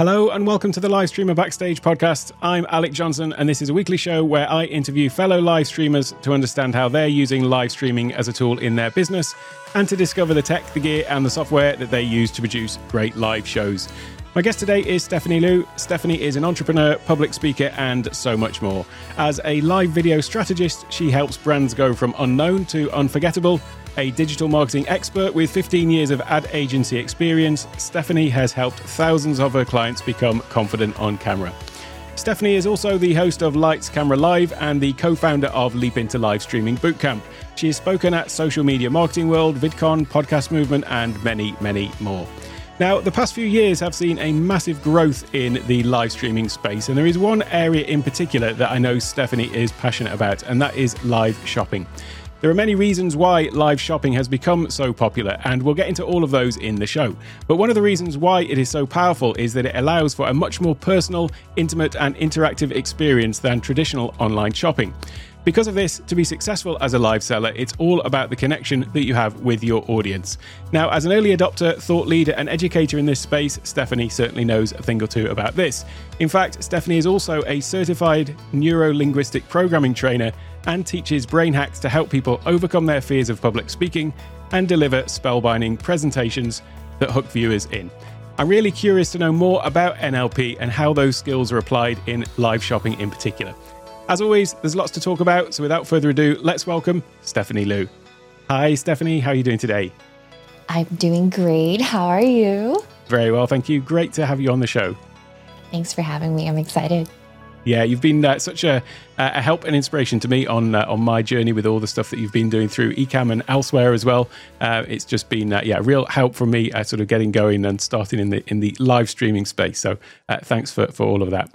Hello and welcome to the Live Streamer Backstage podcast. I'm Alec Johnson, and this is a weekly show where I interview fellow live streamers to understand how they're using live streaming as a tool in their business and to discover the tech, the gear, and the software that they use to produce great live shows. My guest today is Stephanie Liu. Stephanie is an entrepreneur, public speaker, and so much more. As a live video strategist, she helps brands go from unknown to unforgettable a digital marketing expert with 15 years of ad agency experience, Stephanie has helped thousands of her clients become confident on camera. Stephanie is also the host of Lights Camera Live and the co founder of Leap Into Live Streaming Bootcamp. She has spoken at Social Media Marketing World, VidCon, Podcast Movement, and many, many more. Now, the past few years have seen a massive growth in the live streaming space, and there is one area in particular that I know Stephanie is passionate about, and that is live shopping. There are many reasons why live shopping has become so popular, and we'll get into all of those in the show. But one of the reasons why it is so powerful is that it allows for a much more personal, intimate, and interactive experience than traditional online shopping. Because of this, to be successful as a live seller, it's all about the connection that you have with your audience. Now, as an early adopter, thought leader, and educator in this space, Stephanie certainly knows a thing or two about this. In fact, Stephanie is also a certified neuro linguistic programming trainer and teaches brain hacks to help people overcome their fears of public speaking and deliver spellbinding presentations that hook viewers in. I'm really curious to know more about NLP and how those skills are applied in live shopping in particular. As always, there's lots to talk about, so without further ado, let's welcome Stephanie Liu. Hi, Stephanie, how are you doing today? I'm doing great. How are you? Very well, thank you. Great to have you on the show. Thanks for having me. I'm excited. Yeah, you've been uh, such a, a help and inspiration to me on uh, on my journey with all the stuff that you've been doing through Ecamm and elsewhere as well. Uh, it's just been uh, yeah, real help for me uh, sort of getting going and starting in the in the live streaming space. So uh, thanks for for all of that.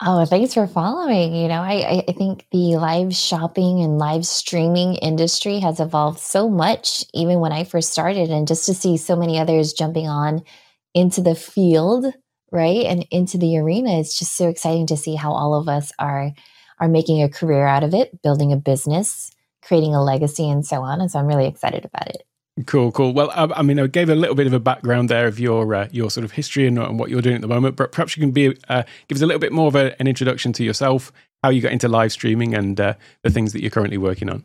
Oh, thanks for following. You know, I, I think the live shopping and live streaming industry has evolved so much, even when I first started, and just to see so many others jumping on into the field right and into the arena it's just so exciting to see how all of us are are making a career out of it building a business creating a legacy and so on and so i'm really excited about it Cool, cool. Well, I, I, mean, I gave a little bit of a background there of your uh, your sort of history and, and, what you're doing at the moment, but perhaps you can be uh, give us a little bit more of a, an introduction to yourself, how you got into live streaming, and uh, the things that you're currently working on.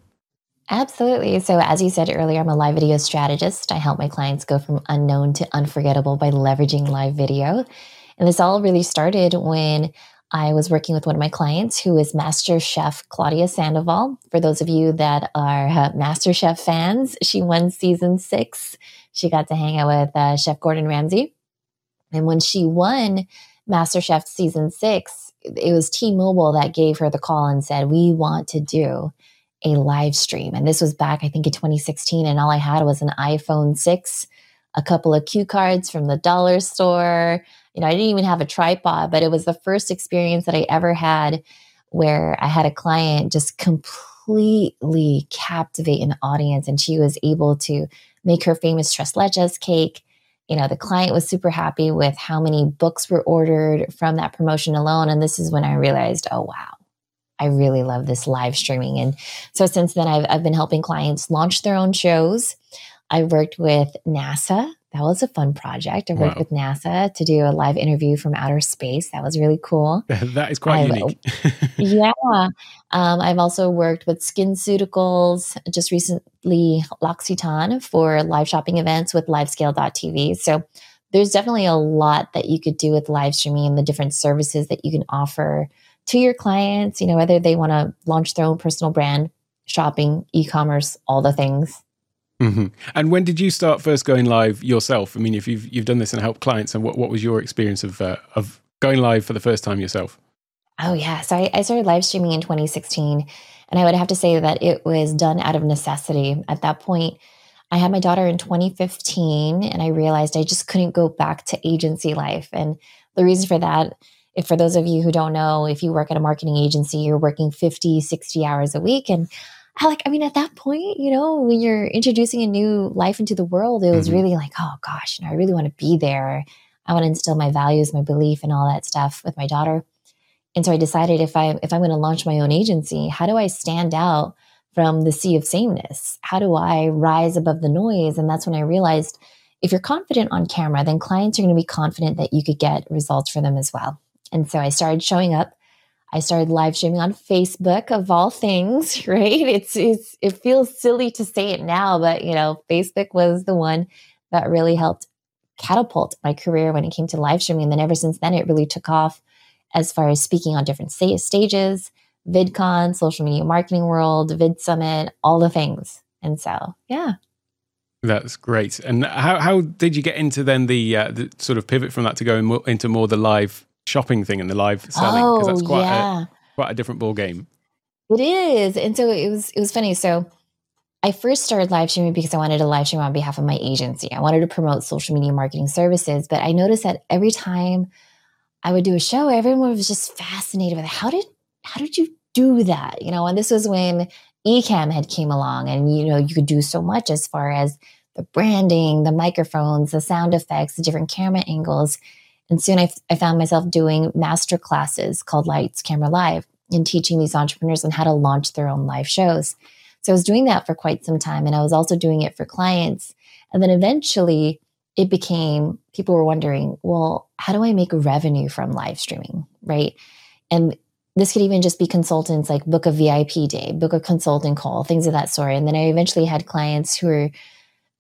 Absolutely. So, as you said earlier, I'm a live video strategist. I help my clients go from unknown to unforgettable by leveraging live video. And this all really started when I was working with one of my clients who is MasterChef Claudia Sandoval. For those of you that are uh, MasterChef fans, she won season six. She got to hang out with uh, Chef Gordon Ramsay. And when she won MasterChef season six, it was T Mobile that gave her the call and said, We want to do a live stream. And this was back, I think, in 2016. And all I had was an iPhone 6, a couple of cue cards from the dollar store, you know, I didn't even have a tripod, but it was the first experience that I ever had where I had a client just completely captivate an audience and she was able to make her famous tres leches cake. You know, the client was super happy with how many books were ordered from that promotion alone. And this is when I realized, oh, wow, I really love this live streaming. And so since then, I've, I've been helping clients launch their own shows. I worked with NASA that was a fun project. I worked wow. with NASA to do a live interview from outer space. That was really cool. that is quite I've, unique. yeah. Um, I've also worked with SkinCeuticals, just recently L'Occitane for live shopping events with livescale.tv. So there's definitely a lot that you could do with live streaming and the different services that you can offer to your clients, you know, whether they want to launch their own personal brand, shopping, e commerce, all the things. Mm-hmm. And when did you start first going live yourself? I mean, if you've you've done this and helped clients, and what, what was your experience of uh, of going live for the first time yourself? Oh yeah, so I, I started live streaming in 2016, and I would have to say that it was done out of necessity. At that point, I had my daughter in 2015, and I realized I just couldn't go back to agency life. And the reason for that, if for those of you who don't know, if you work at a marketing agency, you're working 50, 60 hours a week, and I like, I mean, at that point, you know, when you're introducing a new life into the world, it was mm-hmm. really like, oh gosh, you know, I really want to be there. I want to instill my values, my belief, and all that stuff with my daughter. And so I decided if I if I'm going to launch my own agency, how do I stand out from the sea of sameness? How do I rise above the noise? And that's when I realized if you're confident on camera, then clients are going to be confident that you could get results for them as well. And so I started showing up. I started live streaming on Facebook of all things, right? It's, it's it feels silly to say it now, but you know, Facebook was the one that really helped catapult my career when it came to live streaming. And then ever since then, it really took off as far as speaking on different stages, VidCon, social media marketing world, VidSummit, all the things. And so, yeah. That's great. And how, how did you get into then the, uh, the sort of pivot from that to go into more the live shopping thing and the live selling? Because oh, that's quite yeah. a quite a different ball game. It is. And so it was it was funny. So I first started live streaming because I wanted to live stream on behalf of my agency. I wanted to promote social media marketing services, but I noticed that every time I would do a show, everyone was just fascinated with how did how did you do that? You know, and this was when Ecamm had came along and you know, you could do so much as far as the branding, the microphones, the sound effects, the different camera angles. And soon I, f- I found myself doing master classes called Lights Camera Live and teaching these entrepreneurs on how to launch their own live shows. So I was doing that for quite some time. And I was also doing it for clients. And then eventually it became people were wondering, well, how do I make revenue from live streaming? Right. And this could even just be consultants like book a VIP day, book a consulting call, things of that sort. And then I eventually had clients who were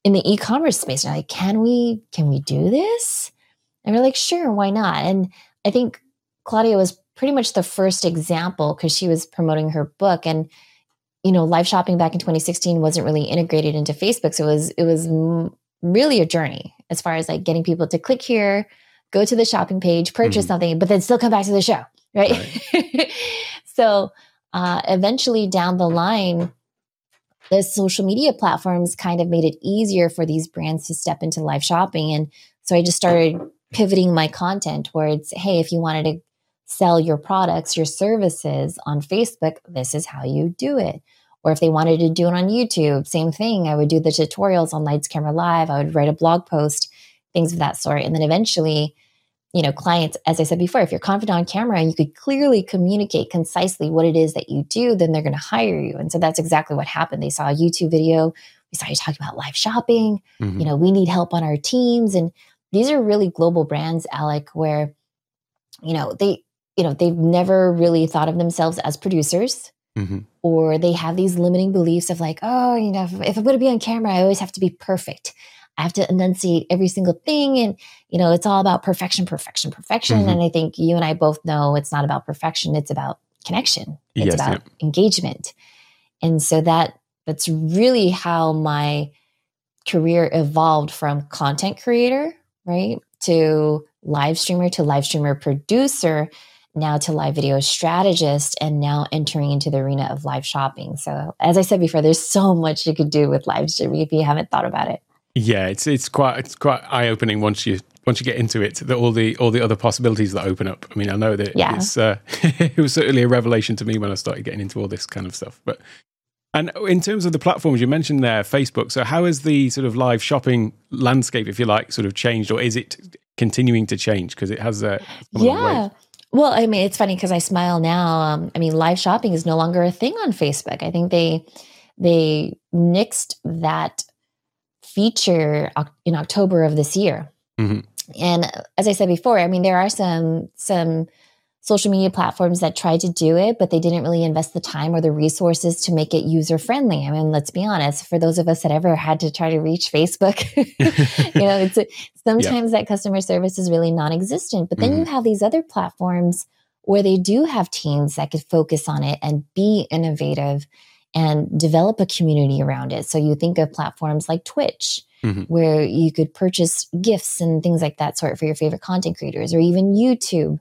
in the e-commerce space. And like, can we can we do this? And we're like, sure, why not? And I think Claudia was pretty much the first example because she was promoting her book and you know live shopping back in 2016 wasn't really integrated into facebook so it was it was really a journey as far as like getting people to click here go to the shopping page purchase mm-hmm. something but then still come back to the show right, right. so uh, eventually down the line the social media platforms kind of made it easier for these brands to step into live shopping and so i just started pivoting my content towards hey if you wanted to sell your products, your services on Facebook, this is how you do it. Or if they wanted to do it on YouTube, same thing. I would do the tutorials on Lights Camera Live. I would write a blog post, things of that sort. And then eventually, you know, clients, as I said before, if you're confident on camera and you could clearly communicate concisely what it is that you do, then they're going to hire you. And so that's exactly what happened. They saw a YouTube video. We saw you talking about live shopping. Mm-hmm. You know, we need help on our teams. And these are really global brands, Alec, where, you know, they you know, they've never really thought of themselves as producers. Mm-hmm. Or they have these limiting beliefs of like, oh, you know, if, if I'm going to be on camera, I always have to be perfect. I have to enunciate every single thing. And, you know, it's all about perfection, perfection, perfection. Mm-hmm. And I think you and I both know it's not about perfection. It's about connection. It's yes, about yeah. engagement. And so that that's really how my career evolved from content creator, right? To live streamer to live streamer producer now to live video strategist and now entering into the arena of live shopping. So as I said before, there's so much you could do with live streaming if you haven't thought about it. Yeah, it's it's quite it's quite eye opening once you once you get into it. The, all the all the other possibilities that open up. I mean, I know that yeah. it's uh, it was certainly a revelation to me when I started getting into all this kind of stuff. But and in terms of the platforms you mentioned there, Facebook. So how has the sort of live shopping landscape, if you like, sort of changed, or is it continuing to change because it has a yeah. Well, I mean, it's funny because I smile now. Um, I mean, live shopping is no longer a thing on Facebook. I think they they nixed that feature in October of this year. Mm-hmm. And as I said before, I mean, there are some some social media platforms that tried to do it, but they didn't really invest the time or the resources to make it user friendly. I mean, let's be honest, for those of us that ever had to try to reach Facebook, you know, it's sometimes yeah. that customer service is really non existent. But then mm-hmm. you have these other platforms where they do have teams that could focus on it and be innovative and develop a community around it. So you think of platforms like Twitch. Mm-hmm. Where you could purchase gifts and things like that sort for your favorite content creators, or even YouTube,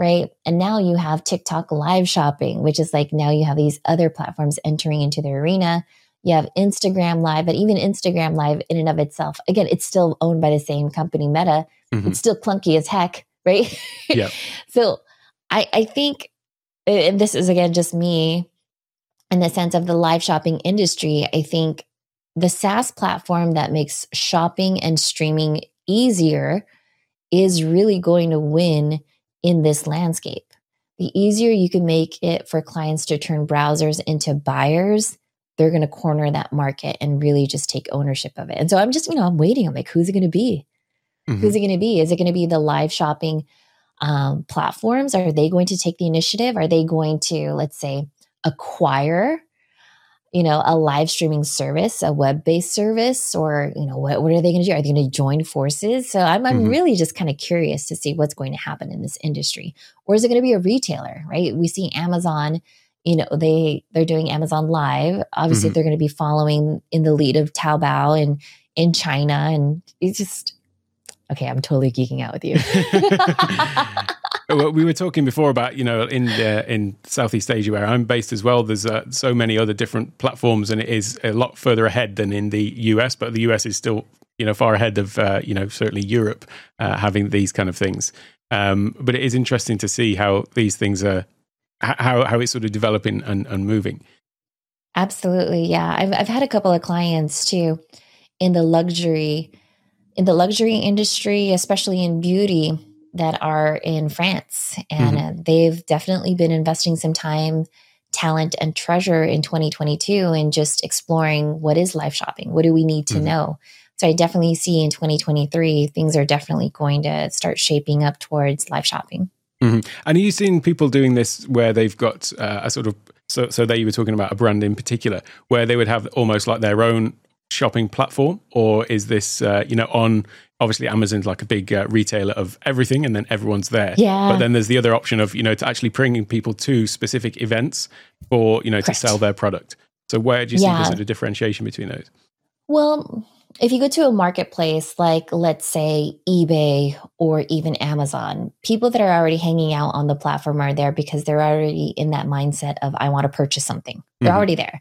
right? And now you have TikTok live shopping, which is like now you have these other platforms entering into the arena. You have Instagram live, but even Instagram live in and of itself, again, it's still owned by the same company, Meta. Mm-hmm. It's still clunky as heck, right? Yeah. so I, I think, and this is again just me in the sense of the live shopping industry, I think the SaaS platform that makes shopping and streaming easier is really going to win in this landscape. The easier you can make it for clients to turn browsers into buyers, they're going to corner that market and really just take ownership of it. And so I'm just, you know, I'm waiting. I'm like, who's it going to be? Mm-hmm. Who's it going to be? Is it going to be the live shopping um, platforms? Are they going to take the initiative? Are they going to, let's say, acquire you know, a live streaming service, a web based service, or, you know, what, what are they going to do? Are they going to join forces? So I'm, I'm mm-hmm. really just kind of curious to see what's going to happen in this industry. Or is it going to be a retailer, right? We see Amazon, you know, they, they're doing Amazon live. Obviously, mm-hmm. they're going to be following in the lead of Taobao and in China. And it's just, okay, I'm totally geeking out with you. we were talking before about you know in the, in Southeast Asia where I'm based as well. There's uh, so many other different platforms, and it is a lot further ahead than in the US. But the US is still you know far ahead of uh, you know certainly Europe uh, having these kind of things. Um, but it is interesting to see how these things are how how it's sort of developing and, and moving. Absolutely, yeah. I've I've had a couple of clients too in the luxury in the luxury industry, especially in beauty that are in France. And mm-hmm. uh, they've definitely been investing some time, talent, and treasure in 2022 in just exploring what is live shopping? What do we need to mm-hmm. know? So I definitely see in 2023, things are definitely going to start shaping up towards live shopping. Mm-hmm. And are you seeing people doing this where they've got uh, a sort of so so that you were talking about a brand in particular where they would have almost like their own shopping platform, or is this uh, you know on obviously Amazon's like a big uh, retailer of everything, and then everyone's there. Yeah. But then there's the other option of you know to actually bringing people to specific events for you know Correct. to sell their product. So where do you yeah. see the sort of differentiation between those? Well, if you go to a marketplace like let's say eBay or even Amazon, people that are already hanging out on the platform are there because they're already in that mindset of I want to purchase something. They're mm-hmm. already there.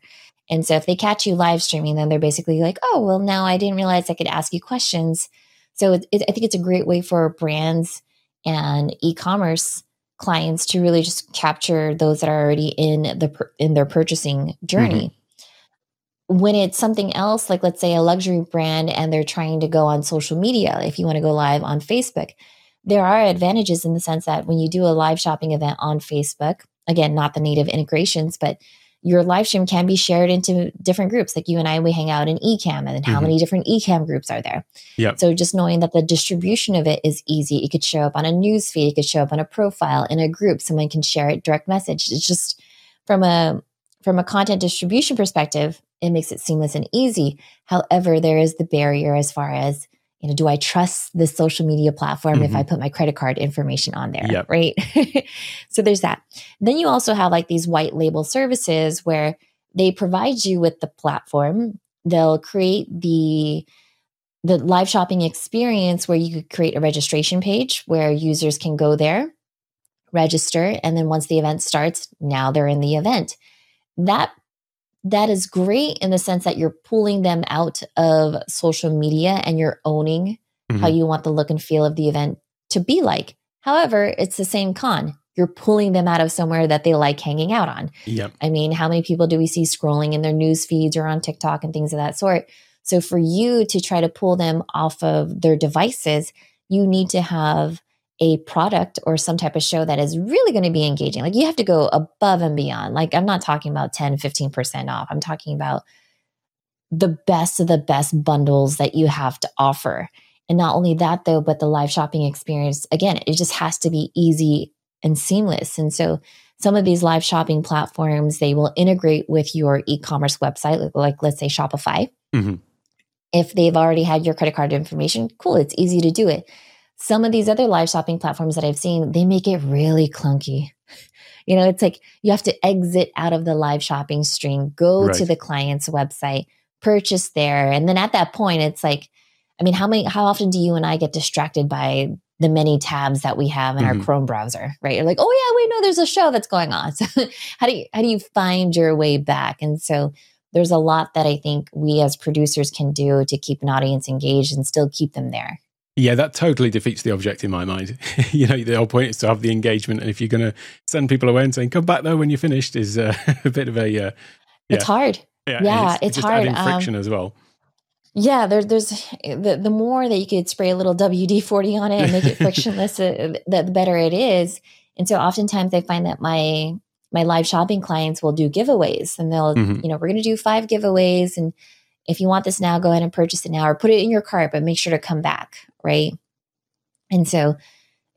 And so if they catch you live streaming, then they're basically like, oh, well, now I didn't realize I could ask you questions. So it, it, I think it's a great way for brands and e-commerce clients to really just capture those that are already in the in their purchasing journey. Mm-hmm. When it's something else, like let's say a luxury brand and they're trying to go on social media, if you want to go live on Facebook, there are advantages in the sense that when you do a live shopping event on Facebook, again, not the native integrations, but your live stream can be shared into different groups. Like you and I, we hang out in Ecamm, and then how mm-hmm. many different Ecamm groups are there? Yeah. So just knowing that the distribution of it is easy. It could show up on a news feed. It could show up on a profile in a group. Someone can share it direct message. It's just from a from a content distribution perspective, it makes it seamless and easy. However, there is the barrier as far as you know, do I trust this social media platform mm-hmm. if I mm-hmm. put my credit card information on there? Yep. Right. so there's that. Then you also have like these white label services where they provide you with the platform. They'll create the the live shopping experience where you could create a registration page where users can go there, register, and then once the event starts, now they're in the event. That that is great in the sense that you're pulling them out of social media and you're owning mm-hmm. how you want the look and feel of the event to be like. However, it's the same con. You're pulling them out of somewhere that they like hanging out on. Yep. I mean, how many people do we see scrolling in their news feeds or on TikTok and things of that sort? So for you to try to pull them off of their devices, you need to have a product or some type of show that is really going to be engaging. Like you have to go above and beyond. Like I'm not talking about 10, 15% off. I'm talking about the best of the best bundles that you have to offer. And not only that though, but the live shopping experience, again, it just has to be easy and seamless. And so some of these live shopping platforms, they will integrate with your e-commerce website, like, like let's say Shopify. Mm-hmm. If they've already had your credit card information, cool, it's easy to do it some of these other live shopping platforms that I've seen, they make it really clunky. You know, it's like you have to exit out of the live shopping stream, go right. to the client's website, purchase there. And then at that point, it's like, I mean, how many, how often do you and I get distracted by the many tabs that we have in mm-hmm. our Chrome browser, right? You're like, oh yeah, wait, no, there's a show that's going on. So how do you, how do you find your way back? And so there's a lot that I think we as producers can do to keep an audience engaged and still keep them there. Yeah, that totally defeats the object in my mind. you know, the whole point is to have the engagement, and if you're going to send people away and saying "come back though when you're finished," is uh, a bit of a. Uh, yeah. It's hard. Yeah, yeah it's, it's hard. Adding friction um, as well. Yeah, there, there's the the more that you could spray a little WD forty on it and make it frictionless, uh, the, the better it is. And so, oftentimes, I find that my my live shopping clients will do giveaways and they'll, Mhm. you know, we're going to do five giveaways. And if you want this now, go ahead and purchase it now or put it in your cart, but make sure to come back. Right. And so,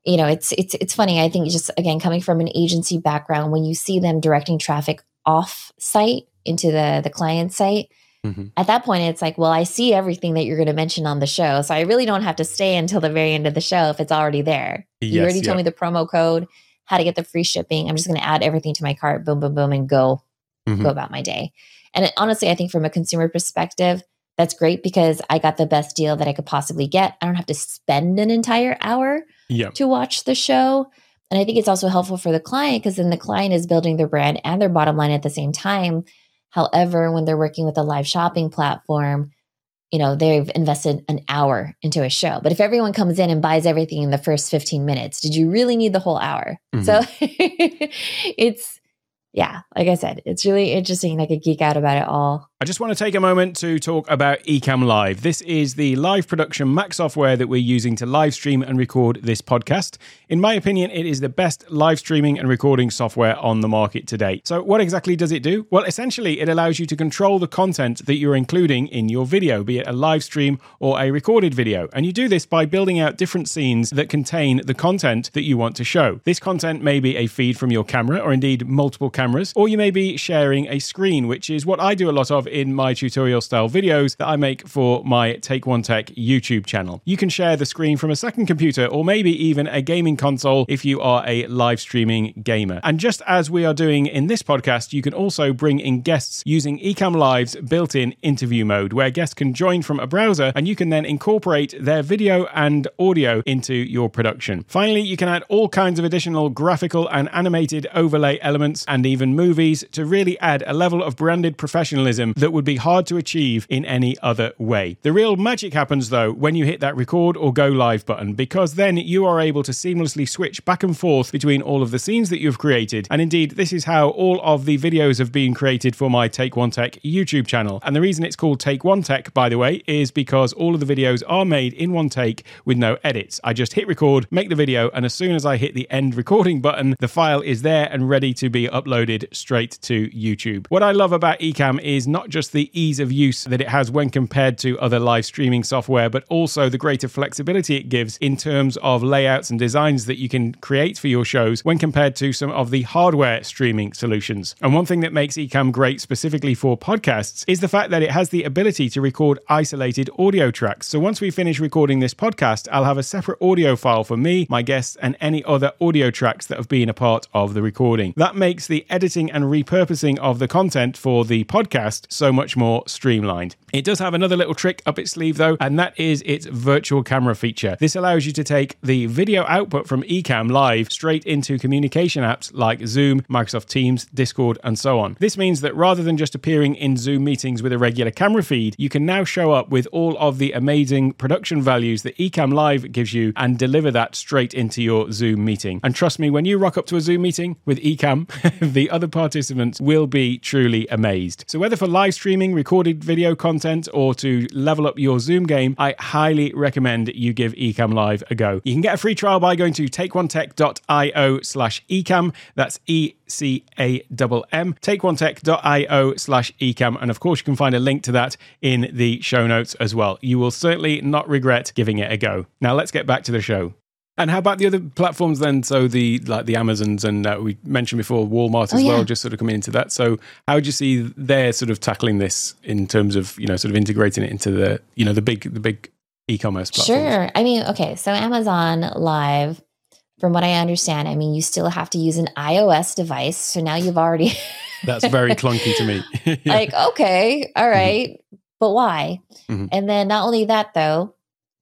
you know, it's, it's, it's funny. I think just again, coming from an agency background, when you see them directing traffic off site into the, the client site, Mhm. at that point, it's like, well, I see everything that you're going to mention on the show. So I really don't have to stay until the very end of the show if it's already there. you already yeah. told me the promo code, how to get the free shipping. I'm just going to add everything to my cart, boom, boom, boom, and go Mhm. go about my day. And it, honestly, I think from a consumer perspective, that's great because I got the best deal that I could possibly get. I don't have to spend an entire hour Yeah. to watch the show. And I think it's also helpful for the client because then the client is building their brand and their bottom line at the same time. However, when they're working with a live shopping platform, you know, they've invested an hour into a show. But if everyone comes in and buys everything in the first 15 minutes, did you really need the whole hour? Mhm. So it's, yeah, like I said, it's really interesting. I could geek out about it all. I just want to take a moment to talk about Ecamm Live. This is the live production Mac software that we're using to live stream and record this podcast. In my opinion, it is the best live streaming and recording software on the market today. So, what exactly does it do? Well, essentially, it allows you to control the content that you're including in your video, be it a live stream or a recorded video. And you do this by building out different scenes that contain the content that you want to show. This content may be a feed from your camera or indeed multiple cameras, or you may be sharing a screen, which is what I do a lot of in my tutorial style videos that I make for my Take One Tech YouTube channel. You can share the screen from a second computer or maybe even a gaming console if you are a live streaming gamer. And just as we are doing in this podcast, you can also bring in guests using Ecamm Live's built in interview mode, where guests can join from a browser and you can then incorporate their video and audio into your production. Finally, you can add all kinds of additional graphical and animated overlay elements and even movies to really add a level of branded professionalism that would be hard to achieve in any other way. The real magic happens though when you hit that record or go live button, because then you are able to seamlessly switch back and forth between all of the scenes that you've created. And indeed, this is how all of the videos have been created for my Take One Tech YouTube channel. And the reason it's called Take One Tech, by the way, is because all of the videos are made in one take with no edits. I just hit record, make the video, and as soon as I hit the end recording button, the file is there and ready to be uploaded straight to YouTube. What I love about Ecamm is not just the ease of use that it has when compared to other live streaming software, but also the greater flexibility it gives in terms of layouts and designs that you can create for your shows when compared to some of the hardware streaming solutions. And one thing that makes Ecamm great specifically for podcasts is the fact that it has the ability to record isolated audio tracks. So once we finish recording this podcast, I'll have a separate audio file for me, my guests, and any other audio tracks that have been a part of the recording. That makes the editing and repurposing of the content for the podcast so much more streamlined. It does have another little trick up its sleeve though, and that is its virtual camera feature. This allows you to take the video output from Ecamm Live straight into communication apps like Zoom, Microsoft Teams, Discord, and so on. This means that rather than just appearing in Zoom meetings with a regular camera feed, you can now show up with all of the amazing production values that Ecamm Live gives you and deliver that straight into your Zoom meeting. And trust me, when you rock up to a Zoom meeting with Ecamm, the other participants will be truly amazed. So whether for live streaming, recorded video content, or to level up your Zoom game, I highly recommend you give Ecamm Live a go. You can get a free trial by going to takeonetech.io slash ecamm. That's E C A M. Takeonetech.io slash ecamm. And of course, you can find a link to that in the show notes as well. You will certainly not regret giving it a go. Now, let's get back to the show. And how about the other platforms then? So the like the Amazons and uh, we mentioned before Walmart as Oh, well, yeah. just sort of coming into that. So how do you see they're sort of tackling this in terms of you know sort of integrating it into the you know the big the big e-commerce platforms? Sure. I mean, okay. So Amazon Live, from what I understand, I mean, you still have to use an iOS device. So now you've already That's very clunky to me. like, okay, all right, but why? Mhm. And then not only that, though,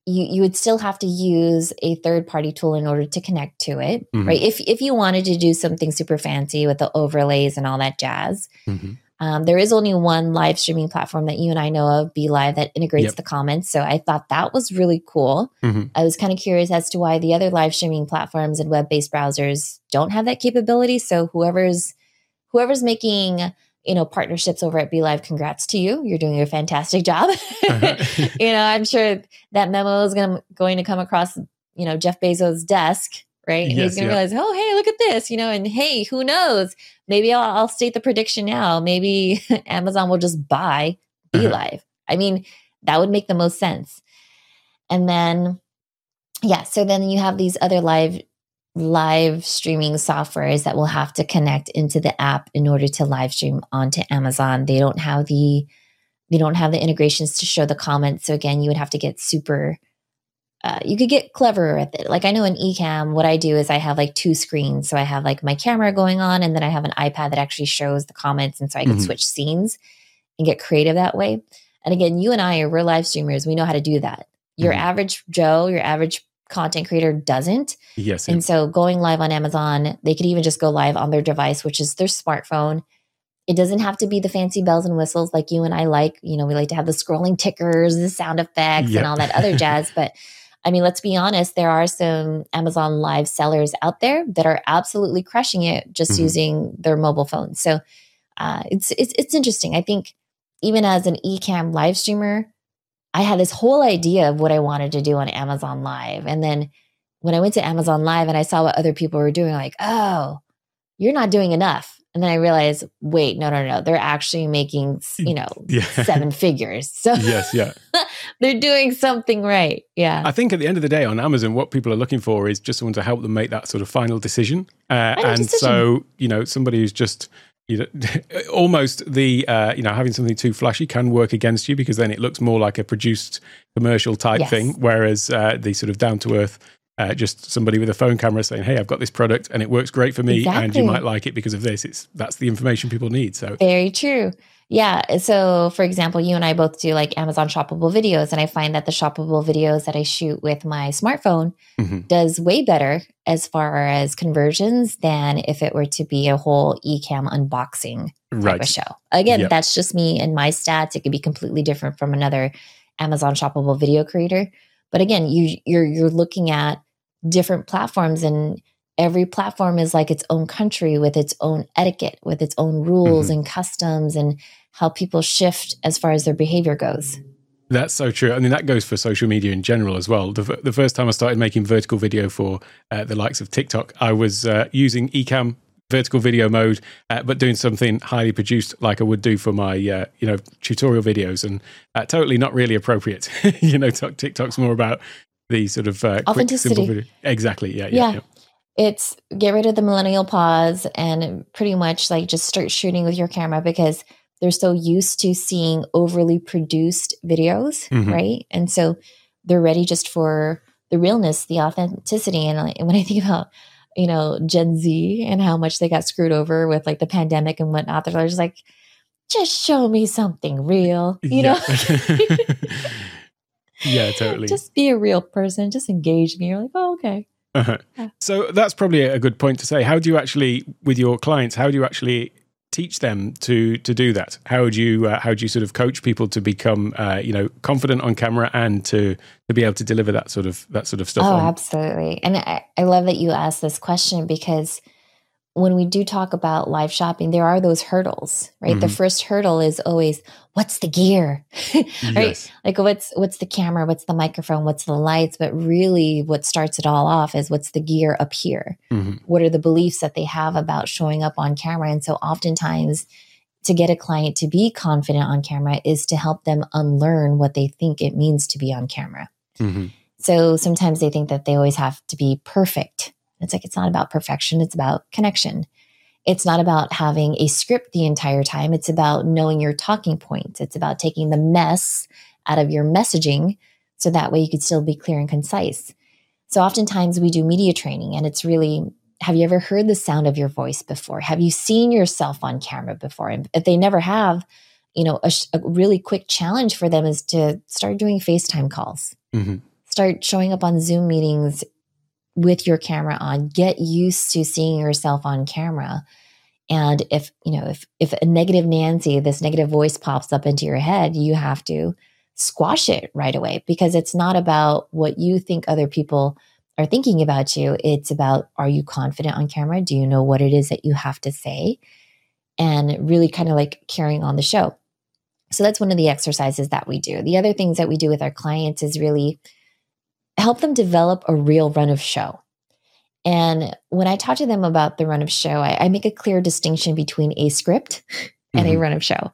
you you would still have to use a third party tool in order to connect to it, Mhm. right? If if you wanted to do something super fancy with the overlays and all that jazz. Mhm. Um, there is only one live streaming platform that you and I know of, BeLive, that integrates Yep. the comments. So I thought that was really cool. Mhm. I was kind of curious as to why the other live streaming platforms and web based browsers don't have that capability. So whoever's whoever's making you know partnerships over at BeLive, congrats to you. You're doing a fantastic job. you know, I'm sure that memo is going going to come across you know Jeff Bezos' desk right? And Yes, he's going to yeah. realize, oh, hey, look at this, you know, and hey, who knows? Maybe I'll, I'll state the prediction now. Maybe Amazon will just buy Be Uh-huh. Live. I mean, that would make the most sense. And then, yeah, so then you have these other live live streaming softwares that will have to connect into the app in order to live stream onto Amazon. They don't have the they don't have the integrations to show the comments. So again, you would have to get super uh, you could get cleverer with it. Like I know in Ecamm, what I do is I have like two screens. So I have like my camera going on, and then I have an iPad that actually shows the comments, and so I can Mhm. switch scenes and get creative that way. And again, you and I are we're live streamers. We know how to do that. Your Mhm. average Joe, your average content creator doesn't. Yes. And so going live on Amazon, they could even just go live on their device, which is their smartphone. It doesn't have to be the fancy bells and whistles like you and I like. You know, we like to have the scrolling tickers, the sound effects, Yep. and all that other jazz. But I mean, let's be honest, there are some Amazon live sellers out there that are absolutely crushing it just Mhm. using their mobile phones. So uh, it's, it's it's interesting. I think even as an Ecamm live streamer, I had this whole idea of what I wanted to do on Amazon Live. And then when I went to Amazon Live and I saw what other people were doing, like, oh, you're not doing enough. And then I realized, wait, no, no, no. They're actually making, you know, yeah. seven figures. So yes. Yeah. they're doing something right. Yeah. I think at the end of the day on Amazon, what people are looking for is just someone to help them make that sort of final decision. Uh, and decision. so, you know, somebody who's just, you know, almost the, uh, you know, having something too flashy can work against you because then it looks more like a produced commercial type Yes. thing. Whereas uh, the sort of down to earth, uh, just somebody with a phone camera saying, "Hey, I've got this product and it works great for me, and you might like it because of this." It's that's the information people need. So, Very true. Yeah. So, for example, you and I both do like Amazon shoppable videos, and I find that the shoppable videos that I shoot with my smartphone Mhm. does way better as far as conversions than if it were to be a whole Ecamm unboxing type right, of show. Again, Yep. that's just me and my stats. It could be completely different from another Amazon shoppable video creator. But again, you you're you're looking at different platforms and every platform is like its own country with its own etiquette, with its own rules Mm-hmm. and customs and how people shift as far as their behavior goes. That's so true. I mean, that goes for social media in general as well. The, the first time I started making vertical video for uh, the likes of TikTok, I was uh, using Ecamm vertical video mode, uh, but doing something highly produced like I would do for my, uh, you know, tutorial videos, and uh, totally not really appropriate. you know, TikTok's more about the sort of uh, quick, Authenticity. simple video. Exactly. Yeah. Yeah. Yeah. yeah. It's get rid of the millennial pause and pretty much like just start shooting with your camera because they're so used to seeing overly produced videos, Mhm. right? And so they're ready just for the realness, the authenticity. And, like, when I think about, you know, Gen Z and how much they got screwed over with like the pandemic and whatnot, they're just like, just show me something real, you know? Yeah. yeah, totally. just be a real person, just engage me. You're like, oh, okay. Uh-huh. Yeah. So that's probably a good point to say. How do you actually, with your clients, how do you actually teach them to to do that? How do you uh, how do you sort of coach people to become uh, you know confident on camera and to to be able to deliver that sort of that sort of stuff? Oh, on? absolutely. And I, I love that you asked this question because when we do talk about live shopping, there are those hurdles, right? The Mhm. first hurdle is always what's the gear? right? Yes. Like what's what's the camera, what's the microphone, what's the lights? But really what starts it all off is what's the gear up here? Mhm. What are the beliefs that they have about showing up on camera? And so oftentimes to get a client to be confident on camera is to help them unlearn what they think it means to be on camera. Mhm. So sometimes they think that they always have to be perfect. It's like it's not about perfection, it's about connection. It's not about having a script the entire time. It's about knowing your talking points. It's about taking the mess out of your messaging so that way you could still be clear and concise. So oftentimes we do media training and it's really have you ever heard the sound of your voice before? Have you seen yourself on camera before? And if they never have, you know, a, sh- a really quick challenge for them is to start doing FaceTime calls Mhm. start showing up on Zoom meetings with your camera on. Get used to seeing yourself on camera. And if, you know, if if a negative Nancy, this negative voice pops up into your head, you have to squash it right away because it's not about what you think other people are thinking about you. It's about are you confident on camera? Do you know what it is that you have to say? And really kind of like carrying on the show. So that's one of the exercises that we do. The other things that we do with our clients is really help them develop a real run of show. And when I talk to them about the run of show, I, I make a clear distinction between a script and mm-hmm. a run of show.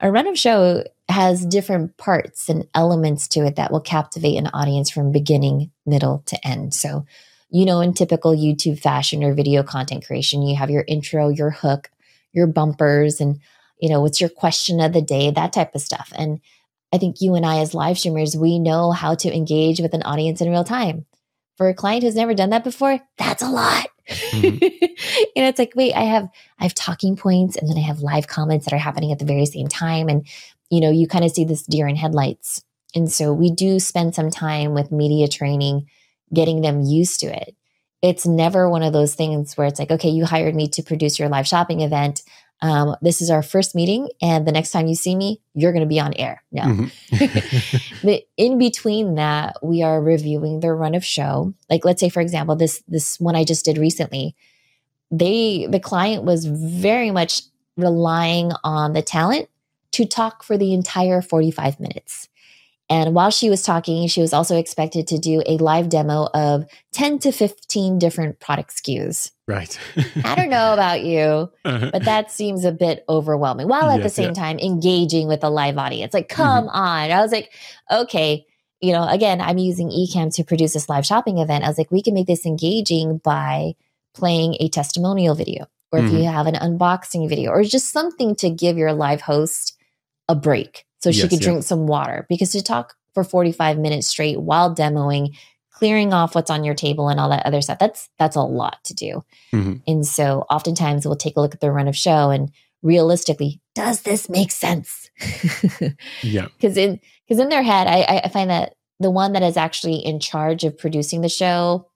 A run of show has different parts and elements to it that will captivate an audience from beginning, middle to end. So, you know, in typical YouTube fashion or video content creation, you have your intro, your hook, your bumpers, and, you know, what's your question of the day, that type of stuff. And I think you and I, as live streamers, we know how to engage with an audience in real time. For a client who's never done that before, that's a lot. Mm-hmm. you know, it's like, wait, I have I have talking points and then I have live comments that are happening at the very same time. And, you know, you kind of see this deer in headlights. And so we do spend some time with media training, getting them used to it. It's never one of those things where it's like, okay, you hired me to produce your live shopping event um, this is our first meeting, and the next time you see me, you're going to be on air. No. Mm-hmm. in between that, we are reviewing the run of show. Like, let's say, for example, this this one I just did recently. They the client was very much relying on the talent to talk for the entire 45 minutes. And while she was talking, she was also expected to do a live demo of 10 to 15 different product SKUs. Right. I don't know about you, uh-huh. but that seems a bit overwhelming while at the same yeah. time engaging with a live audience. Like, come mm-hmm. on. I was like, okay, you know, again, I'm using Ecamm to produce this live shopping event. I was like, we can make this engaging by playing a testimonial video, or mm-hmm. if you mm-hmm. have an unboxing video, or just something to give your live host a break so yes, she could drink some water because to talk for 45 minutes straight while demoing clearing off what's on your table and all that other stuff that's that's a lot to do mm-hmm. and so oftentimes we'll take a look at the run of show and realistically does this make sense yeah because in because in their head I, I find that the one that is actually in charge of producing the show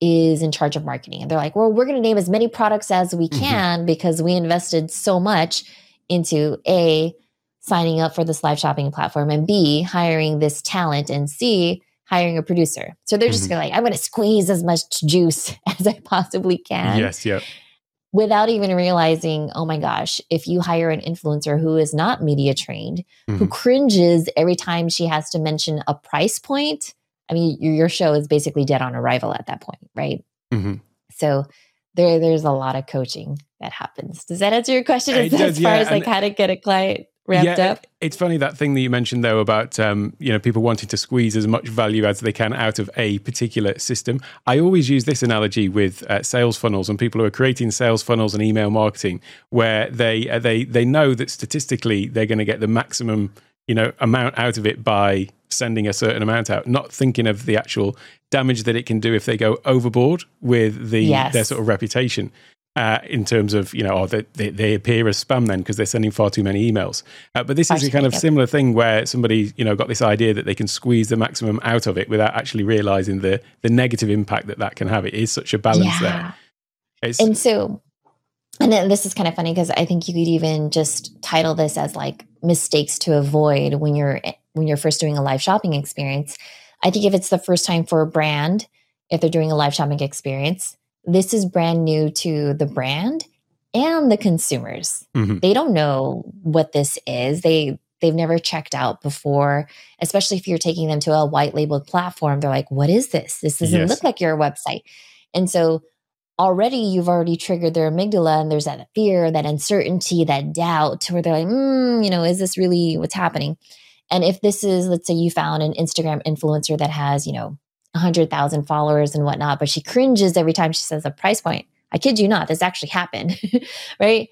is in charge of marketing and they're like well we're going to name as many products as we mm-hmm. can mm-hmm. because we invested so much into a signing up for this live shopping platform and B, hiring this talent and C, hiring a producer. So they're just mm-hmm. like, I'm going to squeeze as much juice as I possibly can. Yes, yep. Without even realizing, oh my gosh, if you hire an influencer who is not media trained, mm-hmm. who cringes every time she has to mention a price point, I mean, your, your show is basically dead on arrival at that point, right? Mm-hmm. So there, there's a lot of coaching that happens. Does that answer your question as, does, as far yeah. as like and, how to get a client? Ramped yeah, up. It's funny that thing that you mentioned though about um, you know people wanting to squeeze as much value as they can out of a particular system. I always use this analogy with uh, sales funnels and people who are creating sales funnels and email marketing, where they uh, they they know that statistically they're going to get the maximum you know amount out of it by sending a certain amount out, not thinking of the actual damage that it can do if they go overboard with the yes. their sort of reputation uh, in terms of you know, oh, they, they appear as spam then because they're sending far too many emails. Uh, but this is a kind of similar thing where somebody you know got this idea that they can squeeze the maximum out of it without actually realizing the the negative impact that that can have. It is such a balance yeah. there. It's, and so, and then this is kind of funny because I think you could even just title this as like mistakes to avoid when you're when you're first doing a live shopping experience. I think if it's the first time for a brand, if they're doing a live shopping experience, this is brand new to the brand and the consumers. Mm-hmm. They don't know what this is. They they've never checked out before, especially if you're taking them to a white labeled platform. They're like, "What is this? This doesn't yes. look like your website." And so already you've already triggered their amygdala and there's that fear, that uncertainty, that doubt where they're like, mm, you know, is this really what's happening? And if this is, let's say you found an Instagram influencer that has, you know, 100,000 followers and whatnot, but she cringes every time she says a price point. I kid you not, this actually happened, right?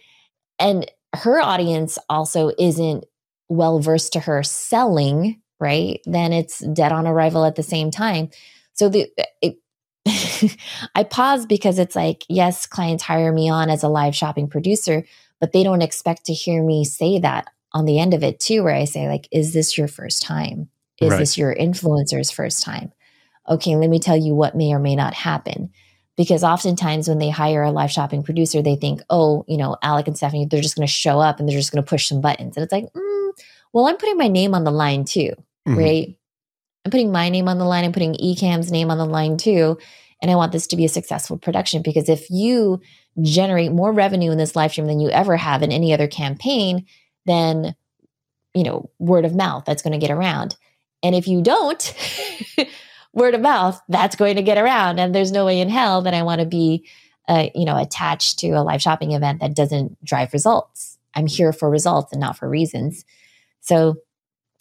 And her audience also isn't well versed to her selling, right? Then it's dead on arrival at the same time. So the uh, it, I pause because it's like, yes, clients hire me on as a live shopping producer, but they don't expect to hear me say that on the end of it too, where I say, like, is this your first time? Is right. this your influencer's first time? Okay, let me tell you what may or may not happen. Because oftentimes when they hire a live shopping producer, they think, oh, you know, Alec and Stephanie, they're just going to show up and they're just going to push some buttons. And it's like, mm, well, I'm putting my name on the line too, mm-hmm. right? I'm putting my name on the line. I'm putting Ecamm's name on the line too. And I want this to be a successful production because if you generate more revenue in this live stream than you ever have in any other campaign, then, you know, word of mouth that's going to get around. And if you don't, word of mouth, that's going to get around. And there's no way in hell that I want to be, uh, you know, attached to a live shopping event that doesn't drive results. I'm here for results and not for reasons. So,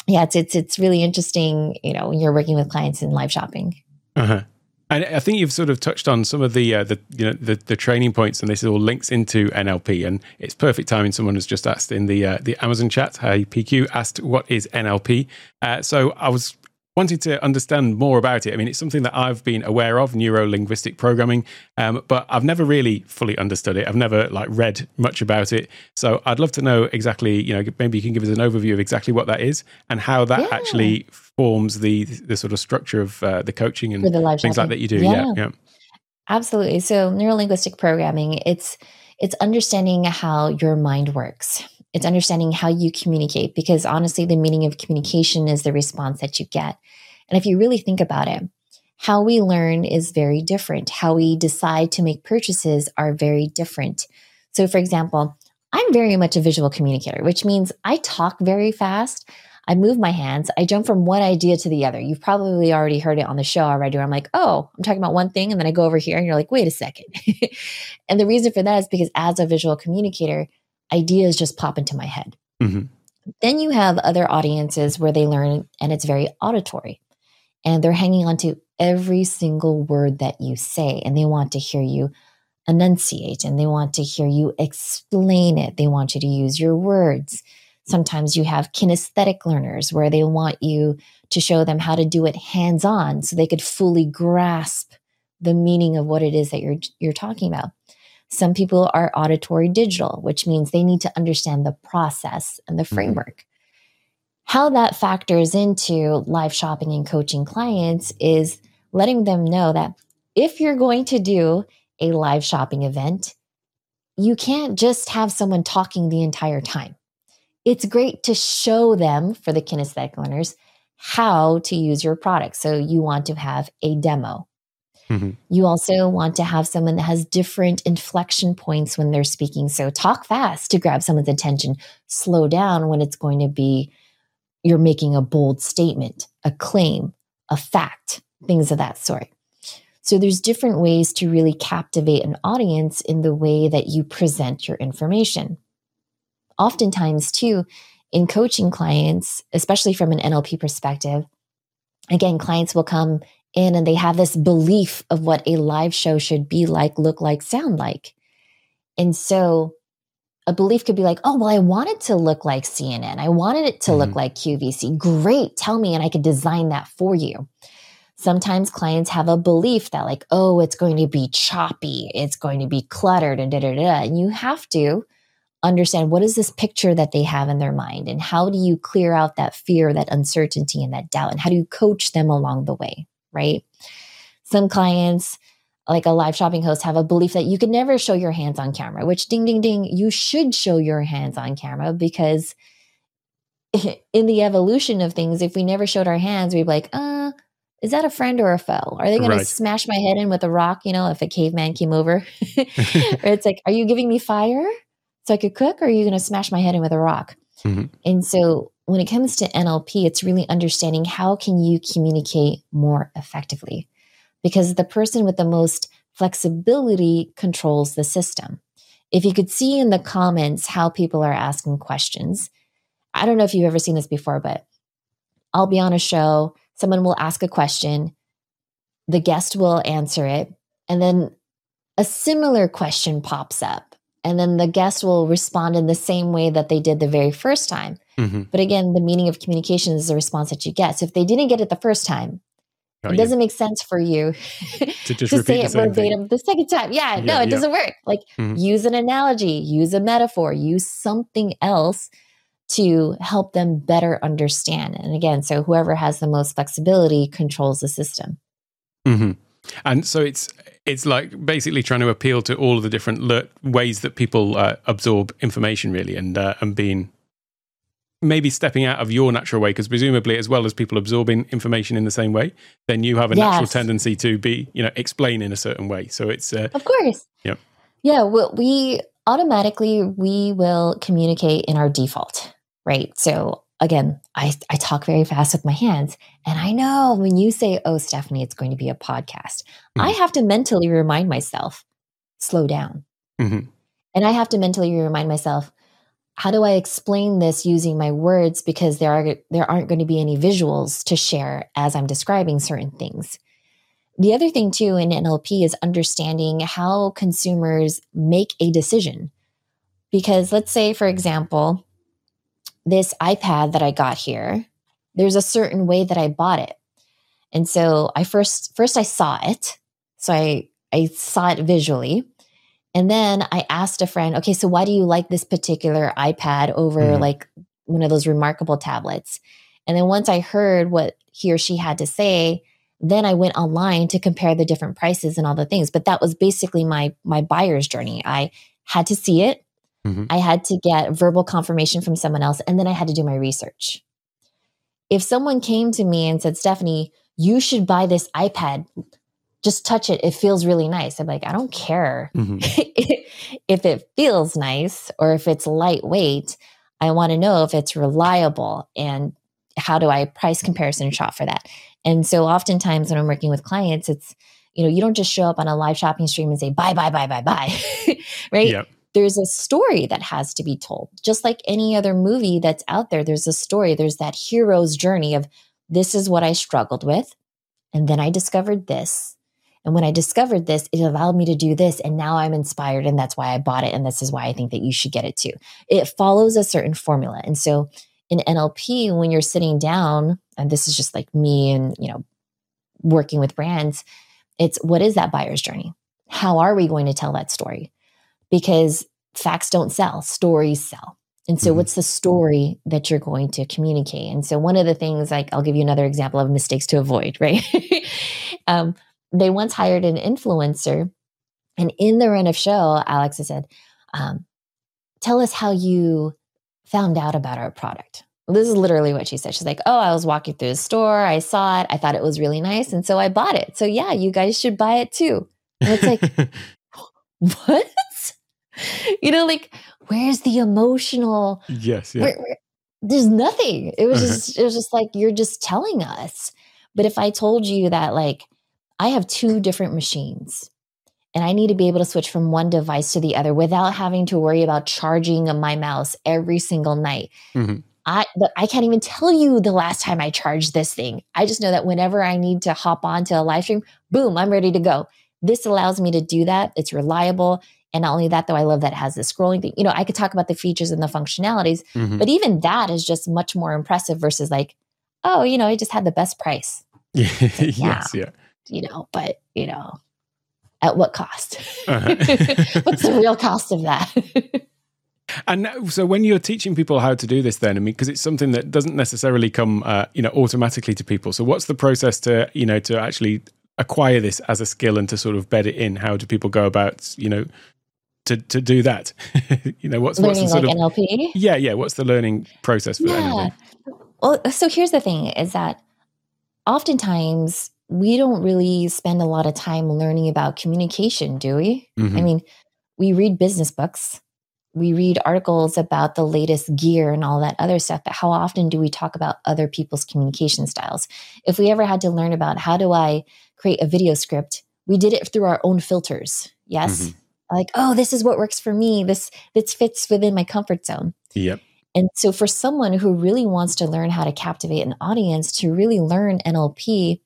yeah, it's it's it's really interesting, you know, when you're working with clients in live shopping. Uh-huh. And I think you've sort of touched on some of the uh, the you know the, the training points, and this all links into NLP. And it's perfect timing. Someone has just asked in the uh, the Amazon chat. Hey PQ asked what is NLP. Uh, so I was wanted to understand more about it. I mean, it's something that I've been aware of, neuro linguistic programming, um, but I've never really fully understood it. I've never like read much about it. So I'd love to know exactly, you know, maybe you can give us an overview of exactly what that is and how that yeah. actually forms the the sort of structure of uh, the coaching and the things like that you do. Yeah. yeah, yeah. Absolutely. So neuro linguistic programming, it's it's understanding how your mind works it's understanding how you communicate because honestly, the meaning of communication is the response that you get. And if you really think about it, how we learn is very different. How we decide to make purchases are very different. So, for example, I'm very much a visual communicator, which means I talk very fast. I move my hands. I jump from one idea to the other. You've probably already heard it on the show already. Where I'm like, oh, I'm talking about one thing. And then I go over here and you're like, wait a second. and the reason for that is because as a visual communicator, ideas just pop into my head. Mm-hmm. Then you have other audiences where they learn and it's very auditory and they're hanging on to every single word that you say and they want to hear you enunciate and they want to hear you explain it. They want you to use your words. Sometimes you have kinesthetic learners where they want you to show them how to do it hands on so they could fully grasp the meaning of what it is that you're you're talking about. Some people are auditory digital, which means they need to understand the process and the mm-hmm. framework. Mm-hmm. How that factors into live shopping and coaching clients is letting them know that if you're going to do a live shopping event, you can't just have someone talking the entire time. It's great to show them, for the kinesthetic learners, how to use your product. So you want to have a demo. Mm-hmm. You also want to have someone that has different inflection points when they're speaking. So talk fast to grab someone's attention, slow down when it's going to be you're making a bold statement, a claim, a fact, things of that sort. So there's different ways to really captivate an audience in the way that you present your information. Oftentimes, too, in coaching clients, especially from an NLP perspective, again, clients will come in and they have this belief of what a live show should be like, look like, sound like. And so a belief could be like, oh, well, I want it to look like CNN. I wanted it to mm-hmm. look like QVC. Great. Tell me, and I could design that for you. Sometimes clients have a belief that, like, oh, it's going to be choppy, it's going to be cluttered, and da da da. And you have to understand what is this picture that they have in their mind, and how do you clear out that fear, that uncertainty, and that doubt, and how do you coach them along the way? Right? Some clients, like a live shopping host, have a belief that you can never show your hands on camera, which ding, ding, ding, you should show your hands on camera because in the evolution of things, if we never showed our hands, we'd be like, uh, is that a friend or a foe? Are they going right. to smash my head in with a rock? You know, if a caveman came over, or it's like, are you giving me fire so I could cook, or are you going to smash my head in with a rock? Mm-hmm. And so when it comes to NLP, it's really understanding how can you communicate more effectively? Because the person with the most flexibility controls the system. If you could see in the comments how people are asking questions, I don't know if you've ever seen this before, but I'll be on a show, someone will ask a question, the guest will answer it, and then a similar question pops up. And then the guest will respond in the same way that they did the very first time. Mm-hmm. But again, the meaning of communication is the response that you get. So if they didn't get it the first time, oh, it yeah. doesn't make sense for you to, just to say it verbatim the second time. Yeah, yeah no, it yeah. doesn't work. Like mm-hmm. use an analogy, use a metaphor, use something else to help them better understand. And again, so whoever has the most flexibility controls the system. Mm-hmm. And so it's it's like basically trying to appeal to all of the different le- ways that people uh, absorb information, really, and uh, and being maybe stepping out of your natural way because presumably as well as people absorbing information in the same way then you have a yes. natural tendency to be you know explain in a certain way. So it's uh, of course. Yeah. Yeah well we automatically we will communicate in our default right? So again, I, I talk very fast with my hands. And I know when you say, oh, Stephanie, it's going to be a podcast, mm-hmm. I have to mentally remind myself, slow down. Mm-hmm. And I have to mentally remind myself, how do I explain this using my words? Because there are there aren't going to be any visuals to share as I'm describing certain things. The other thing too in NLP is understanding how consumers make a decision. Because let's say, for example, this iPad that I got here, there's a certain way that I bought it. And so I first first I saw it. So I I saw it visually. And then I asked a friend, okay, so why do you like this particular iPad over mm-hmm. like one of those remarkable tablets? And then once I heard what he or she had to say, then I went online to compare the different prices and all the things. But that was basically my my buyer's journey. I had to see it. Mm-hmm. I had to get verbal confirmation from someone else, and then I had to do my research. If someone came to me and said, Stephanie, you should buy this iPad, just touch it. It feels really nice. I'm like, I don't care mm-hmm. if it feels nice or if it's lightweight. I want to know if it's reliable and how do I price comparison shop for that. And so oftentimes when I'm working with clients, it's, you know, you don't just show up on a live shopping stream and say, buy, buy, buy, buy, buy, right? Yep there's a story that has to be told. Just like any other movie that's out there, there's a story, there's that hero's journey of this is what I struggled with. And then I discovered this. And when I discovered this, it allowed me to do this. And now I'm inspired. And that's why I bought it. And this is why I think that you should get it too. It follows a certain formula. And so in NLP, when you're sitting down, and this is just like me and, you know, working with brands, it's what is that buyer's journey? How are we going to tell that story? Because facts don't sell, stories sell. And so, mm-hmm. what's the story that you're going to communicate? And so, one of the things, like, I'll give you another example of mistakes to avoid, right? um, they once hired an influencer, and in the run of show, Alexa said, um, Tell us how you found out about our product. This is literally what she said. She's like, Oh, I was walking through the store, I saw it, I thought it was really nice, and so I bought it. So, yeah, you guys should buy it too. And it's like, what? you know, like where's the emotional? Yes, yeah. Where, where, there's nothing. It was uh-huh. just it was just like you're just telling us. But if I told you that like I have two different machines and I need to be able to switch from one device to the other without having to worry about charging my mouse every single night. Mm-hmm. I I can't even tell you the last time I charged this thing. I just know that whenever I need to hop onto a live stream, boom, I'm ready to go. This allows me to do that. It's reliable. And not only that, though, I love that it has the scrolling thing. You know, I could talk about the features and the functionalities, mm-hmm. but even that is just much more impressive versus like, oh, you know, I just had the best price. yes, yeah. yeah. You know, but, you know, at what cost? Uh-huh. What's the real cost of that? And so, when you're teaching people how to do this, then I mean, because it's something that doesn't necessarily come, uh, you know, automatically to people. So, what's the process to, you know, to actually acquire this as a skill and to sort of bed it in? How do people go about, you know, to to do that? you know, what's learning what's the sort like of NLP? Yeah, yeah. What's the learning process for yeah. Well, so here's the thing: is that oftentimes we don't really spend a lot of time learning about communication, do we? Mm-hmm. I mean, we read business books, we read articles about the latest gear and all that other stuff, but how often do we talk about other people's communication styles? If we ever had to learn about how do I create a video script, we did it through our own filters. Yes. Mm-hmm like oh this is what works for me this this fits within my comfort zone yep and so for someone who really wants to learn how to captivate an audience to really learn nlp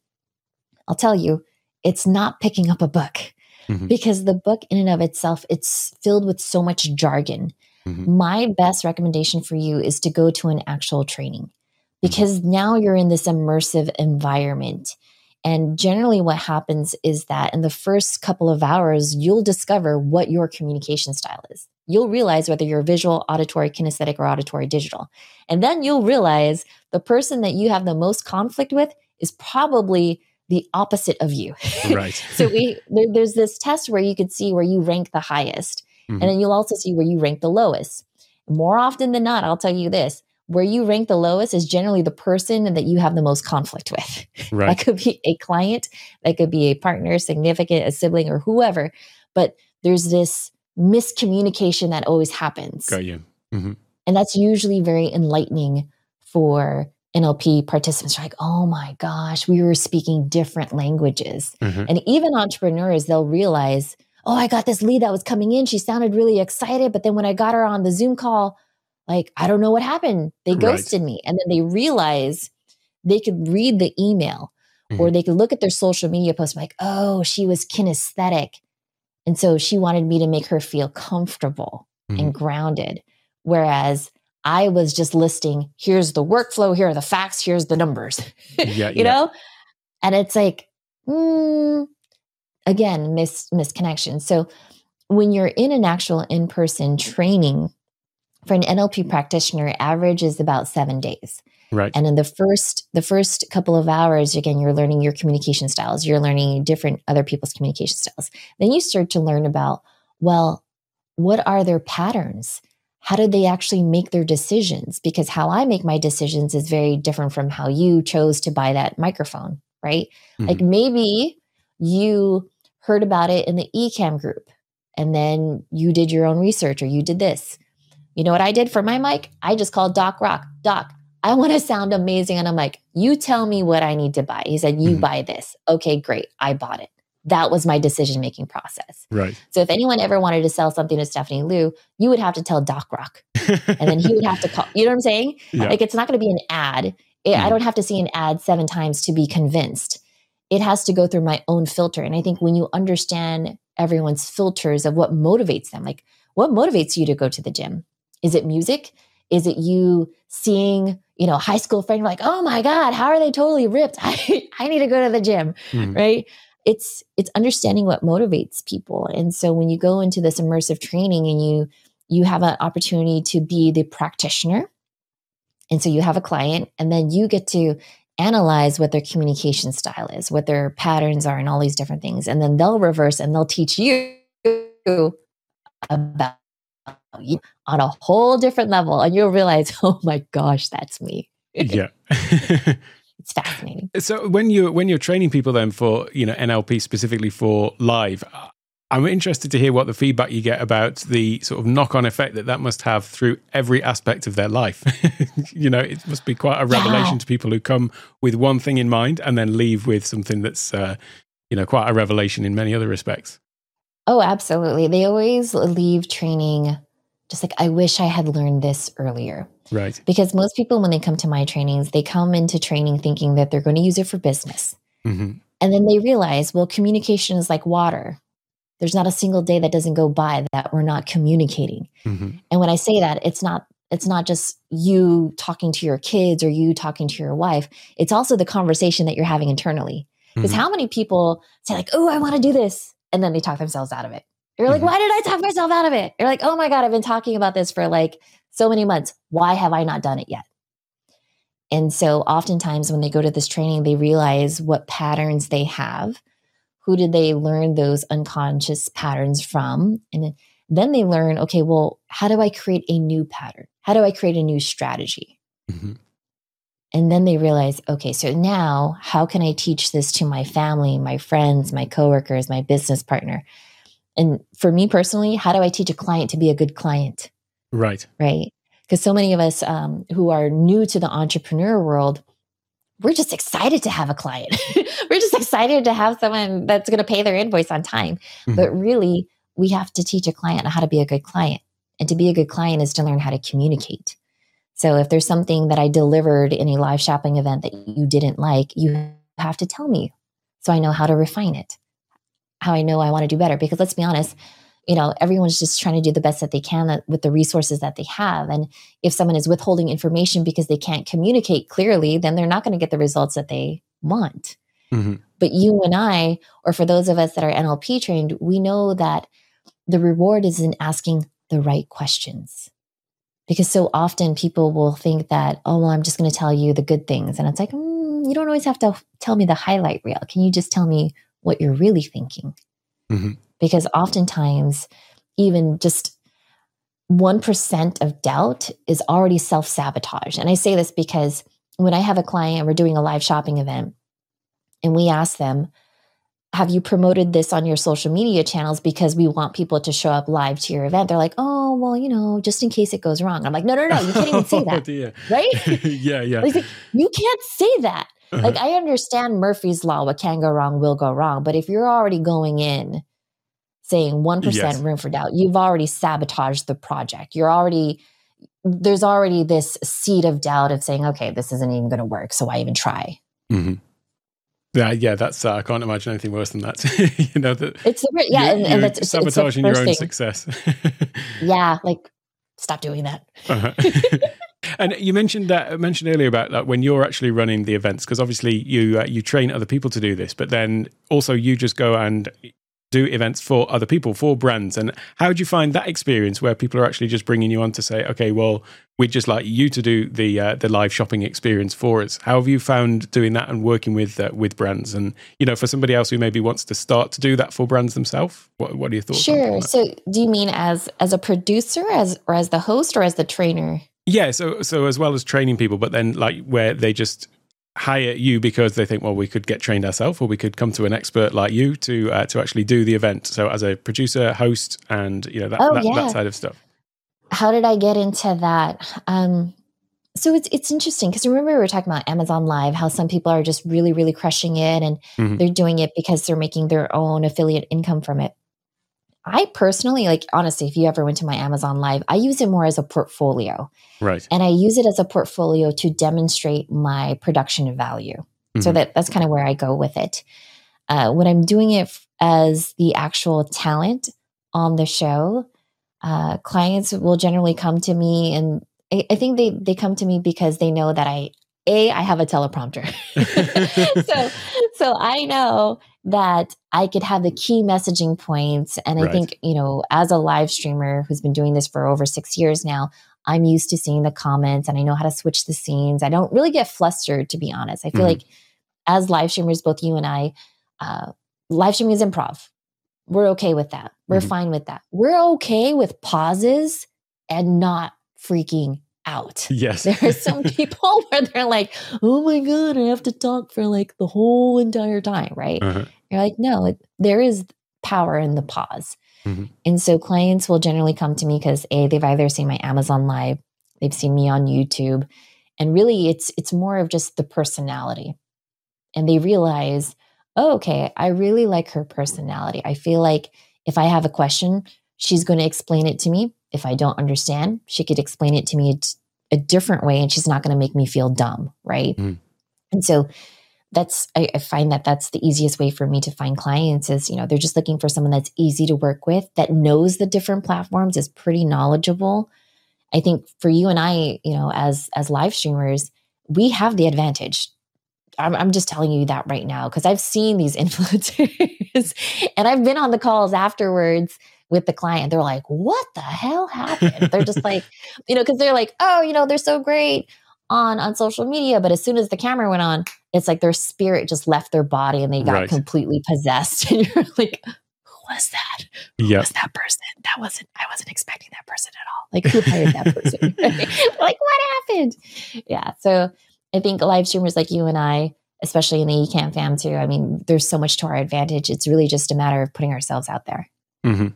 i'll tell you it's not picking up a book mm-hmm. because the book in and of itself it's filled with so much jargon mm-hmm. my best recommendation for you is to go to an actual training mm-hmm. because mm-hmm. now you're in this immersive environment and generally, what happens is that in the first couple of hours, you'll discover what your communication style is. You'll realize whether you're visual, auditory, kinesthetic, or auditory digital. And then you'll realize the person that you have the most conflict with is probably the opposite of you. Right. so we there, there's this test where you could see where you rank the highest, mm-hmm. and then you'll also see where you rank the lowest. More often than not, I'll tell you this: where you rank the lowest is generally the person that you have the most conflict with. Right. that could be a client, that could be a partner, significant, a sibling, or whoever. But there's this miscommunication that always happens. Got you. Mm-hmm. And that's usually very enlightening for NLP participants are like, oh my gosh, we were speaking different languages. Mm-hmm. And even entrepreneurs, they'll realize, oh, I got this lead that was coming in. She sounded really excited. But then when I got her on the Zoom call, like, I don't know what happened. They ghosted right. me. And then they realize they could read the email mm-hmm. or they could look at their social media post like, oh, she was kinesthetic. And so she wanted me to make her feel comfortable mm-hmm. and grounded. Whereas I was just listing, here's the workflow, here are the facts, here's the numbers, yeah, you yeah. know? And it's like, mm, again, mis- misconnection. So when you're in an actual in person training for an NLP practitioner, average is about seven days. Right. And in the first the first couple of hours, again, you're learning your communication styles. You're learning different other people's communication styles. Then you start to learn about, well, what are their patterns? how did they actually make their decisions? Because how I make my decisions is very different from how you chose to buy that microphone, right? Mm-hmm. Like maybe you heard about it in the Ecamm group and then you did your own research or you did this. You know what I did for my mic? I just called Doc Rock. Doc, I want to sound amazing on a mic. You tell me what I need to buy. He said, You mm-hmm. buy this. Okay, great. I bought it that was my decision making process. Right. So if anyone ever wanted to sell something to Stephanie Liu, you would have to tell Doc Rock, and then he would have to call. You know what I'm saying? Yeah. Like it's not going to be an ad. It, mm. I don't have to see an ad seven times to be convinced. It has to go through my own filter. And I think when you understand everyone's filters of what motivates them, like what motivates you to go to the gym? Is it music? Is it you seeing, you know, high school friend like, oh my God, how are they totally ripped? I, I need to go to the gym, mm. right? it's it's understanding what motivates people and so when you go into this immersive training and you you have an opportunity to be the practitioner and so you have a client and then you get to analyze what their communication style is what their patterns are and all these different things and then they'll reverse and they'll teach you about you on a whole different level and you'll realize oh my gosh that's me yeah it's fascinating. So when you when you're training people then for you know NLP specifically for live, I'm interested to hear what the feedback you get about the sort of knock on effect that that must have through every aspect of their life. you know, it must be quite a revelation yeah. to people who come with one thing in mind and then leave with something that's uh, you know quite a revelation in many other respects. Oh, absolutely. They always leave training just like I wish I had learned this earlier. Right. Because most people, when they come to my trainings, they come into training thinking that they're going to use it for business. Mm-hmm. And then they realize, well, communication is like water. There's not a single day that doesn't go by that we're not communicating. Mm-hmm. And when I say that, it's not it's not just you talking to your kids or you talking to your wife. It's also the conversation that you're having internally. Because mm-hmm. how many people say like, "Oh, I want to do this," and then they talk themselves out of it. You're like, mm-hmm. "Why did I talk myself out of it?" You're like, "Oh my god, I've been talking about this for like so many months. Why have I not done it yet? And so oftentimes when they go to this training, they realize what patterns they have. Who did they learn those unconscious patterns from? And then they learn, okay, well, how do I create a new pattern? How do I create a new strategy? Mm-hmm. And then they realize, okay, so now how can I teach this to my family, my friends, my coworkers, my business partner? And for me personally, how do I teach a client to be a good client? Right. Right. Because so many of us um, who are new to the entrepreneur world, we're just excited to have a client. we're just excited to have someone that's going to pay their invoice on time. Mm-hmm. But really, we have to teach a client how to be a good client. And to be a good client is to learn how to communicate. So if there's something that I delivered in a live shopping event that you didn't like, you have to tell me so I know how to refine it, how I know I want to do better. Because let's be honest, you know everyone's just trying to do the best that they can with the resources that they have and if someone is withholding information because they can't communicate clearly then they're not going to get the results that they want mm-hmm. but you and i or for those of us that are nlp trained we know that the reward is in asking the right questions because so often people will think that oh well i'm just going to tell you the good things and it's like mm, you don't always have to tell me the highlight reel can you just tell me what you're really thinking mm-hmm because oftentimes, even just 1% of doubt is already self sabotage. And I say this because when I have a client and we're doing a live shopping event and we ask them, have you promoted this on your social media channels because we want people to show up live to your event? They're like, oh, well, you know, just in case it goes wrong. I'm like, no, no, no, you can't even say that. oh, right? yeah, yeah. Like, you can't say that. Uh-huh. Like, I understand Murphy's Law, what can go wrong will go wrong. But if you're already going in saying 1% yes. room for doubt, you've already sabotaged the project. You're already, there's already this seed of doubt of saying, okay, this isn't even going to work. So why even try? Mm-hmm. Yeah, yeah, that's uh, I can't imagine anything worse than that. you know that it's the, yeah, and, and that's sabotaging it's your own thing. success. yeah, like stop doing that. Uh-huh. And you mentioned that mentioned earlier about that when you're actually running the events because obviously you uh, you train other people to do this, but then also you just go and do events for other people, for brands. And how did you find that experience where people are actually just bringing you on to say, okay, well, we'd just like you to do the uh, the live shopping experience for us. How have you found doing that and working with uh, with brands? And you know, for somebody else who maybe wants to start to do that for brands themselves, what, what are your thoughts? Sure. So, do you mean as as a producer, as or as the host, or as the trainer? Yeah. So so as well as training people, but then like where they just hire you because they think, well, we could get trained ourselves, or we could come to an expert like you to uh, to actually do the event. So as a producer, host, and you know that oh, that, yeah. that, side of stuff. How did I get into that? Um, so it's it's interesting because remember we were talking about Amazon Live, how some people are just really really crushing it, and mm-hmm. they're doing it because they're making their own affiliate income from it. I personally, like, honestly, if you ever went to my Amazon Live, I use it more as a portfolio. Right. And I use it as a portfolio to demonstrate my production value. Mm-hmm. So that that's kind of where I go with it. Uh, when I'm doing it as the actual talent on the show, uh, clients will generally come to me and I, I think they they come to me because they know that I a I have a teleprompter. so so I know that I could have the key messaging points. And I right. think, you know, as a live streamer who's been doing this for over six years now, I'm used to seeing the comments and I know how to switch the scenes. I don't really get flustered, to be honest. I feel mm-hmm. like as live streamers, both you and I, uh, live streaming is improv. We're okay with that. We're mm-hmm. fine with that. We're okay with pauses and not freaking out. Yes. There are some people where they're like, oh my God, I have to talk for like the whole entire time, right? Uh-huh. You're like, no, it, there is power in the pause. Mm-hmm. And so clients will generally come to me because A, they've either seen my Amazon live, they've seen me on YouTube. And really it's it's more of just the personality. And they realize, oh, okay, I really like her personality. I feel like if I have a question, she's going to explain it to me if I don't understand, she could explain it to me a different way and she's not going to make me feel dumb. Right. Mm. And so that's, I, I, find that that's the easiest way for me to find clients is, you know, they're just looking for someone that's easy to work with, that knows the different platforms, is pretty knowledgeable. I think for you and I, you know, as, as live streamers, we have the advantage. I'm, I'm just telling you that right now because I've seen these influencers and I've been on the calls afterwards with the client. They're like, what the hell happened? they're just like, you know, because they're like, oh, you know, they're so great on on social media, but as soon as the camera went on, it's like their spirit just left their body and they got right. completely possessed. And you're like, who was that? Who yep. was that person? That wasn't I wasn't expecting that person at all. Like who hired that person? like what happened? Yeah. So I think live streamers like you and I, especially in the Ecamm fam too, I mean, there's so much to our advantage. It's really just a matter of putting ourselves out there. Mm-hmm.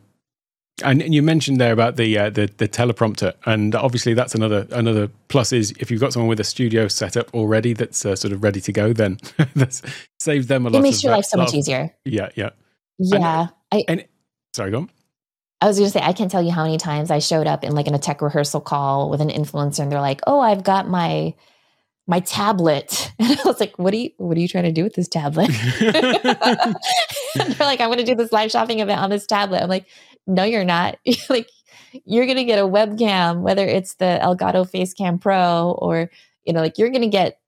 And you mentioned there about the, uh, the the teleprompter, and obviously that's another another plus is if you've got someone with a studio set up already that's uh, sort of ready to go, then that saves them a lot. It makes your life so much easier. Yeah, yeah, yeah. And, I, and, sorry, go on. I was going to say I can't tell you how many times I showed up in like in a tech rehearsal call with an influencer, and they're like, "Oh, I've got my." my tablet. And I was like, what are you what are you trying to do with this tablet? they're like, I'm gonna do this live shopping event on this tablet. I'm like, no, you're not. like you're going to get a webcam, whether it's the Elgato Facecam Pro or, you know, like you're going to get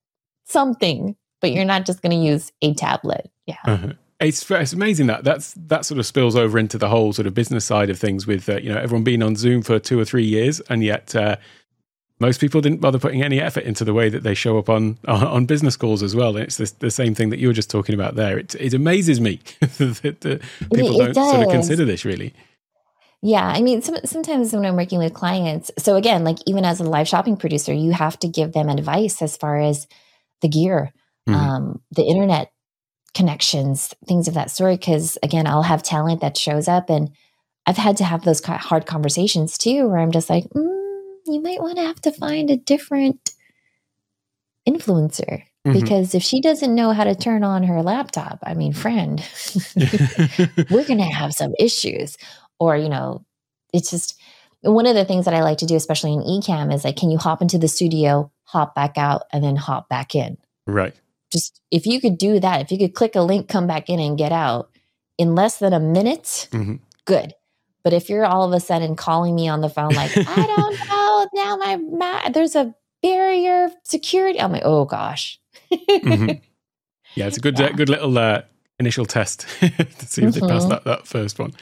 something, but you're not just going to use a tablet. Yeah. Uh-huh. It's, it's amazing that that's that sort of spills over into the whole sort of business side of things with uh, you know everyone being on Zoom for two or three years and yet uh, most people didn't bother putting any effort into the way that they show up on on business calls as well. And it's the, the same thing that you were just talking about there. It, it amazes me that, that people it, it don't does. sort of consider this really. Yeah, I mean, some, sometimes when I'm working with clients, so again, like even as a live shopping producer, you have to give them advice as far as the gear, mm-hmm. um, the internet connections, things of that sort. Because again, I'll have talent that shows up, and I've had to have those hard conversations too, where I'm just like, mm, you might want to have to find a different influencer. Mm-hmm. Because if she doesn't know how to turn on her laptop, I mean, friend, we're going to have some issues. Or, you know, it's just one of the things that I like to do, especially in Ecamm is like, can you hop into the studio, hop back out, and then hop back in? Right. Just if you could do that, if you could click a link, come back in, and get out in less than a minute, mm-hmm. good. But if you're all of a sudden calling me on the phone, like, I don't know, now my, my there's a barrier security, I'm like, oh gosh. mm-hmm. Yeah, it's a good, yeah. Good little uh, initial test to see if mm-hmm. they pass that, that first one.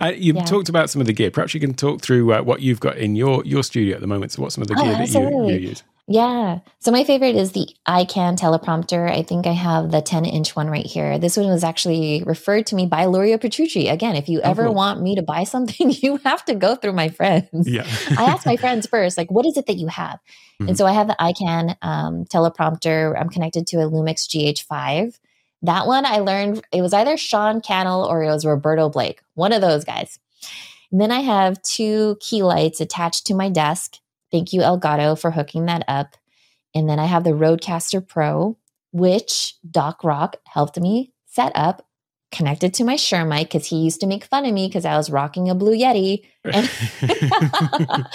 Uh, you yeah. talked about some of the gear. Perhaps you can talk through uh, what you've got in your your studio at the moment. So, what some of the oh, gear that you, you, use? Yeah. So my favorite is the Ikan teleprompter. I think I have the 10 inch one right here. This one was actually referred to me by Luria Petrucci. Again, if you oh, ever oh, cool. want me to buy something, you have to go through my friends. Yeah. I ask my friends first, like, what is it that you have? Mm-hmm. And so I have the Ikan um, teleprompter. I'm connected to a Lumix GH5. That one I learned it was either Sean Cannell or it was Roberto Blake, one of those guys. And then I have two key lights attached to my desk. Thank you, Elgato, for hooking that up. And then I have the Rodecaster Pro, which Doc Rock helped me set up, connected to my Shure mic because he used to make fun of me because I was rocking a Blue Yeti. And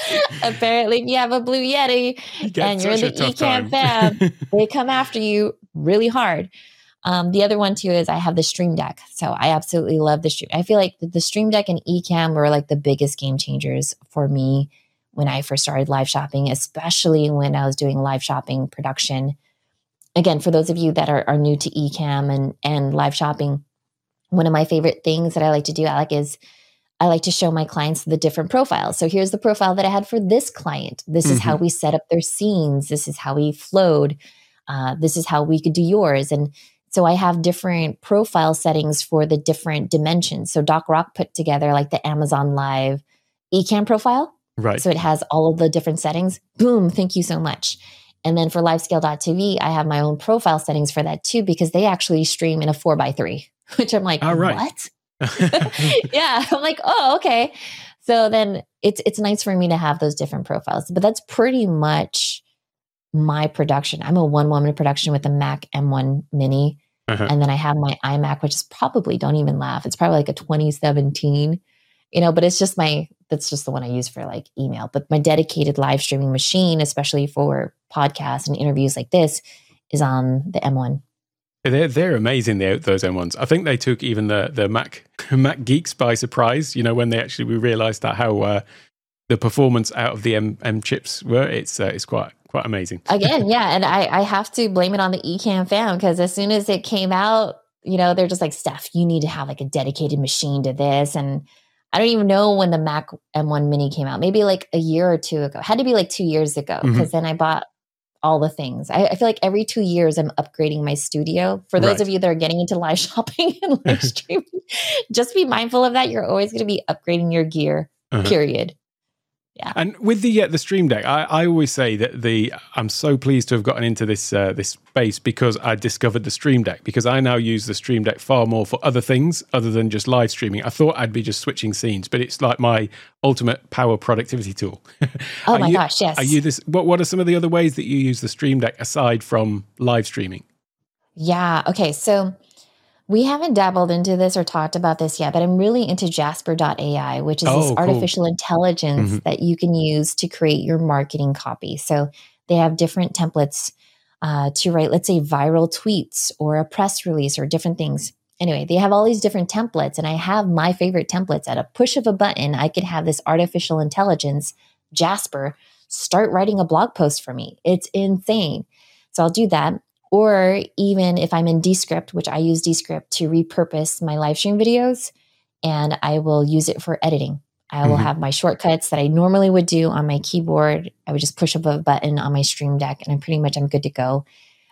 apparently, you have a Blue Yeti you and you're in the Ecamm fab, they come after you really hard. Um, the other one too is I have the Stream Deck. So I absolutely love the Stream. I feel like the Stream Deck and Ecamm were like the biggest game changers for me when I first started live shopping, especially when I was doing live shopping production. Again, for those of you that are, are new to Ecamm and, and live shopping, one of my favorite things that I like to do, Alec, is I like to show my clients the different profiles. So here's the profile that I had for this client. This mm-hmm. is how mm-hmm. we set up their scenes. This is how we flowed. Uh, this is how we could do yours. And so I have different profile settings for the different dimensions. So Doc Rock put together like the Amazon Live Ecamm profile. Right. So it has all of the different settings. Boom, thank you so much. And then for livescale.tv, I have my own profile settings for that too, because they actually stream in a four by three, which I'm like, all right. what? yeah. I'm like, oh, okay. So then it's it's nice for me to have those different profiles. But that's pretty much my production. I'm a one woman production with a Mac M1 Mini. Uh-huh. And then I have my iMac, which is probably, don't even laugh, it's probably like a 2017 you know, but it's just my that's just the one I use for like email. But my dedicated live streaming machine, especially for podcasts and interviews like this, is on the M1. They're they're amazing. the, those M1s. I think they took even the the Mac Mac geeks by surprise. You know, when they actually we realised that how uh, the performance out of the M, M chips were. It's uh, it's quite quite amazing. Again, yeah, and I I have to blame it on the Ecamm fam because as soon as it came out, you know, they're just like, Steph, you need to have like a dedicated machine to this and I don't even know when the Mac M1 Mini came out. Maybe like a year or two ago. It had to be like two years ago because mm-hmm. then I bought all the things. I, I, feel like every two years I'm upgrading my studio. For those right. of you that are getting into live shopping and live streaming, just be mindful of that. You're always going to be upgrading your gear. Uh-huh. Period. Yeah. And with the uh, the Stream Deck, I, I always say that the I'm so pleased to have gotten into this uh, this space because I discovered the Stream Deck because I now use the Stream Deck far more for other things other than just live streaming. I thought I'd be just switching scenes, but it's like my ultimate power productivity tool. oh my you, gosh, yes. Are you this? What What are some of the other ways that you use the Stream Deck aside from live streaming? Yeah. Okay. So we haven't dabbled into this or talked about this yet, but I'm really into Jasper.ai, which is oh, this cool. artificial intelligence mm-hmm. that you can use to create your marketing copy. So they have different templates uh, to write, let's say, viral tweets or a press release or different things. Anyway, they have all these different templates, and I have my favorite templates. At a push of a button, I could have this artificial intelligence, Jasper, start writing a blog post for me. It's insane. So I'll do that. Or even if I'm in Descript, which I use Descript to repurpose my live stream videos, and I will use it for editing. I will mm-hmm. have my shortcuts that I normally would do on my keyboard. I would just push up a button on my stream deck and I'm pretty much I'm good to go.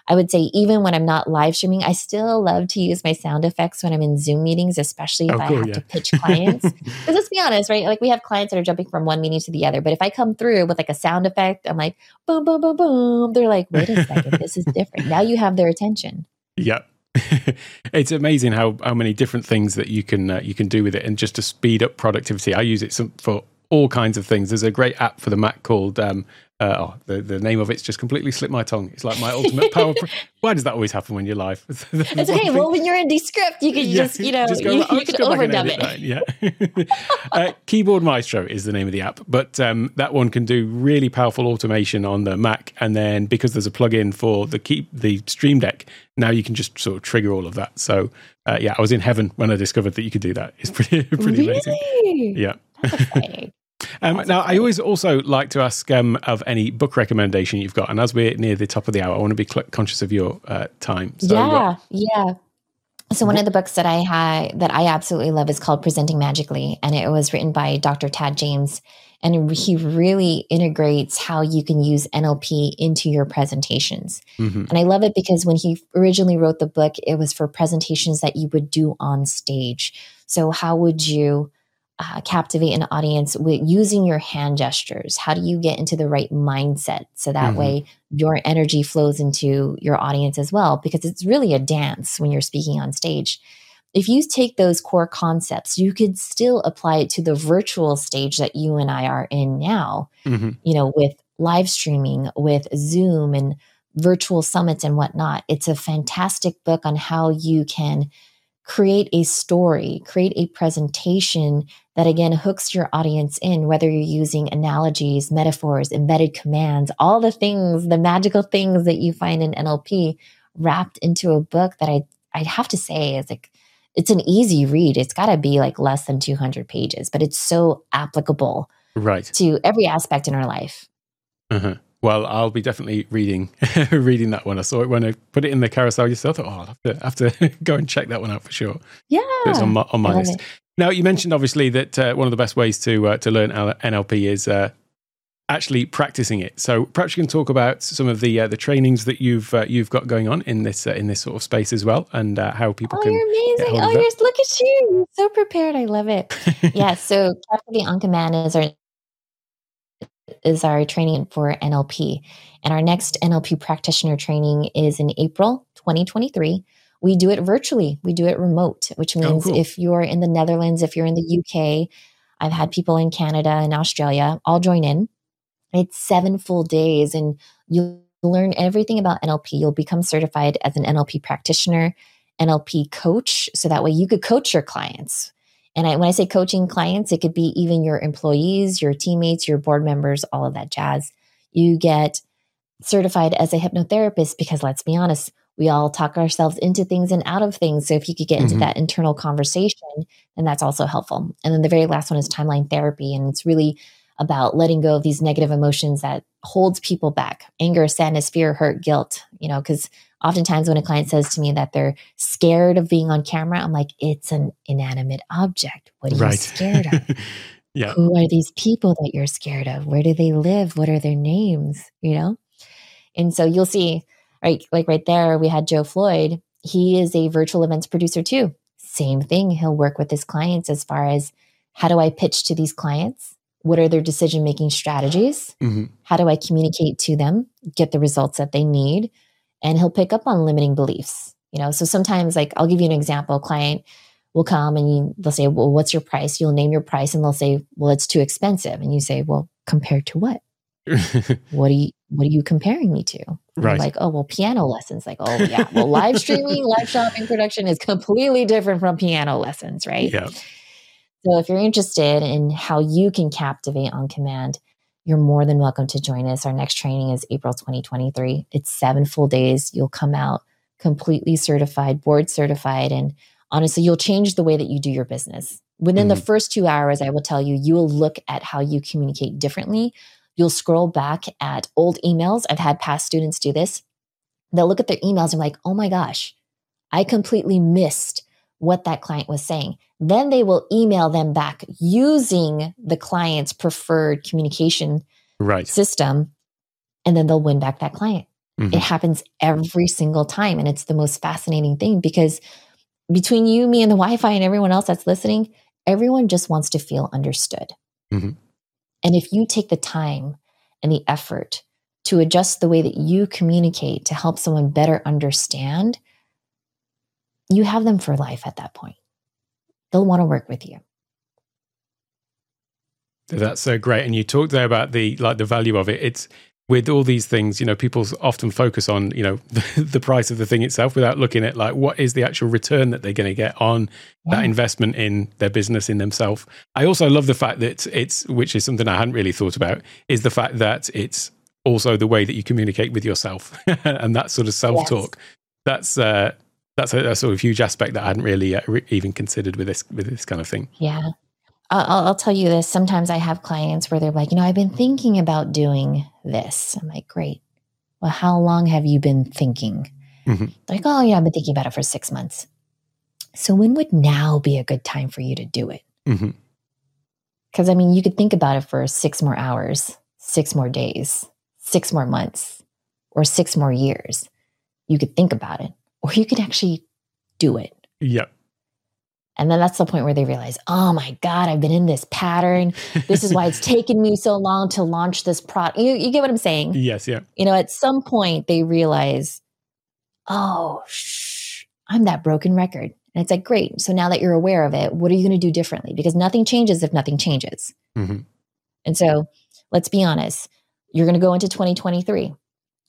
I would say even when I'm not live streaming, I still love to use my sound effects when I'm in Zoom meetings, especially if oh, cool, I have yeah. to pitch clients. Because let's be honest, right? Like we have clients that are jumping from one meeting to the other. But if I come through with like a sound effect, I'm like, boom, boom, boom, boom. They're like, wait a second, this is different. Now you have their attention. Yep. it's amazing how how many different things that you can uh, you can do with it, and just to speed up productivity. I use it some, for all kinds of things. There's a great app for the Mac called um, uh, oh, the, the name of it's just completely slipped my tongue. It's like my ultimate power. Why does that always happen when you're live? it's okay. Well, when you're in Descript, you can yeah, just, you know, just go, you, you can overdub it. That, yeah. uh, Keyboard Maestro is the name of the app, but um, that one can do really powerful automation on the Mac. And then because there's a plugin for the key, the Stream Deck, now you can just sort of trigger all of that. So uh, yeah, I was in heaven when I discovered that you could do that. It's pretty, pretty really? amazing. Yeah. Um, now, I always also like to ask um, of any book recommendation you've got. And as we're near the top of the hour, I want to be cl- conscious of your uh, time. So, yeah, uh, yeah. So one of the books that I had that I absolutely love is called Presenting Magically, and it was written by Dr. Tad James, and he really integrates how you can use NLP into your presentations. Mm-hmm. And I love it because when he originally wrote the book, it was for presentations that you would do on stage. So how would you uh, captivate an audience with using your hand gestures? How do you get into the right mindset so that mm-hmm. way your energy flows into your audience as well? Because it's really a dance when you're speaking on stage. If you take those core concepts, you could still apply it to the virtual stage that you and I are in now, mm-hmm. you know, with live streaming, with Zoom and virtual summits and whatnot. It's a fantastic book on how you can create a story, create a presentation that again hooks your audience in, whether you're using analogies, metaphors, embedded commands, all the things, the magical things that you find in NLP wrapped into a book that I I'd have to say is like it's an easy read. It's got to be like less than 200 pages, but it's so applicable right to every aspect in our life. Uh-huh. Well, I'll be definitely reading reading that one. I saw it when I put it in the carousel. yourself. I thought, oh, I'll have to, have to go and check that one out for sure. Yeah, it's on my, on my list. It. Now, you mentioned obviously that uh, one of the best ways to uh, to learn NLP is uh, actually practicing it. So perhaps you can talk about some of the uh, the trainings that you've uh, you've got going on in this uh, in this sort of space as well, and how people oh, can. You're amazing! Oh, you're look at you, you're so prepared. I love it. yeah. So Captivate on Command is our is our training for NLP. And our next NLP practitioner training is in April 2023. We do it virtually, we do it remote, which oh, means oh, cool. if you're in the Netherlands, if you're in the UK, I've had people in Canada and Australia all join in. It's seven full days, and you'll learn everything about NLP. You'll become certified as an NLP practitioner, NLP coach, so that way you could coach your clients and I, when I say coaching clients, it could be even your employees, your teammates, your board members, all of that jazz. You get certified as a hypnotherapist because let's be honest, we all talk ourselves into things and out of things. So if you could get into mm-hmm. that internal conversation, then that's also helpful. And then the very last one is timeline therapy. And it's really about letting go of these negative emotions that holds people back anger sadness fear hurt guilt you know because oftentimes when a client says to me that they're scared of being on camera i'm like it's an inanimate object. What are you scared of? Yeah. Who are these people that you're scared of? Where do they live? What are their names? You know? And so you'll see right like right there we had joe floyd. He is a virtual events producer too. Same thing. He'll work with his clients as far as how do i pitch to these clients? What are their decision making strategies? Mm-hmm. how do i communicate to them get the results that they need and he'll pick up on limiting beliefs you know? So sometimes like i'll give you an example. A client will come and you, they'll say well what's your price? You'll name your price and they'll say well it's too expensive. And you say well compared to what? What are you what are you comparing me to? Right. like oh well piano lessons. Like oh yeah. Well live streaming live shopping production is completely different from piano lessons right? Yeah. So if you're interested in how you can captivate on command, you're more than welcome to join us. Our next training is April 2023. It's seven full days. You'll come out completely certified, board certified, and honestly, you'll change the way that you do your business. Within mm-hmm. the first two hours, I will tell you, you will look at how you communicate differently. You'll scroll back at old emails. I've had past students do this. They'll look at their emails and like, oh my gosh, I completely missed what that client was saying. Then they will email them back using the client's preferred communication right. system. And then they'll win back that client. Mm-hmm. It happens every single time. And it's the most fascinating thing because between you, me, and the Wi Fi and everyone else that's listening, everyone just wants to feel understood. Mm-hmm. And if you take the time and the effort to adjust the way that you communicate to help someone better understand, you have them for life at that point. They'll want to work with you. That's so great. And you talked there about the like the value of it. It's with all these things, you know, people often focus on, you know, the, the, price of the thing itself without looking at like what is the actual return that they're going to get on yeah. that investment in their business in themselves. I also love the fact that it's, which is something I hadn't really thought about, is the fact that it's also the way that you communicate with yourself and that sort of self talk. Yes. That's uh, that's a, a, sort of huge aspect that I hadn't really uh, re- even considered with this with this kind of thing. Yeah. I'll, I'll, tell you this. Sometimes I have clients where they're like, you know, I've been thinking about doing this. I'm like, great. Well, how long have you been thinking? Mm-hmm. Like, oh, yeah, I've been thinking about it for six months. So when would now be a good time for you to do it? Because mm-hmm. I mean, you could think about it for six more hours, six more days, six more months, or six more years. You could think about it, or you could actually do it. Yep. And then that's the point where they realize, oh my God, I've been in this pattern. This is why it's taken me so long to launch this product. You, you get what I'm saying? Yes, yeah. You know, at some point they realize, oh, shh, I'm that broken record. And it's like, great. So now that you're aware of it, what are you going to do differently? Because nothing changes if nothing changes. Mm-hmm. And so let's be honest, you're going to go into 2023.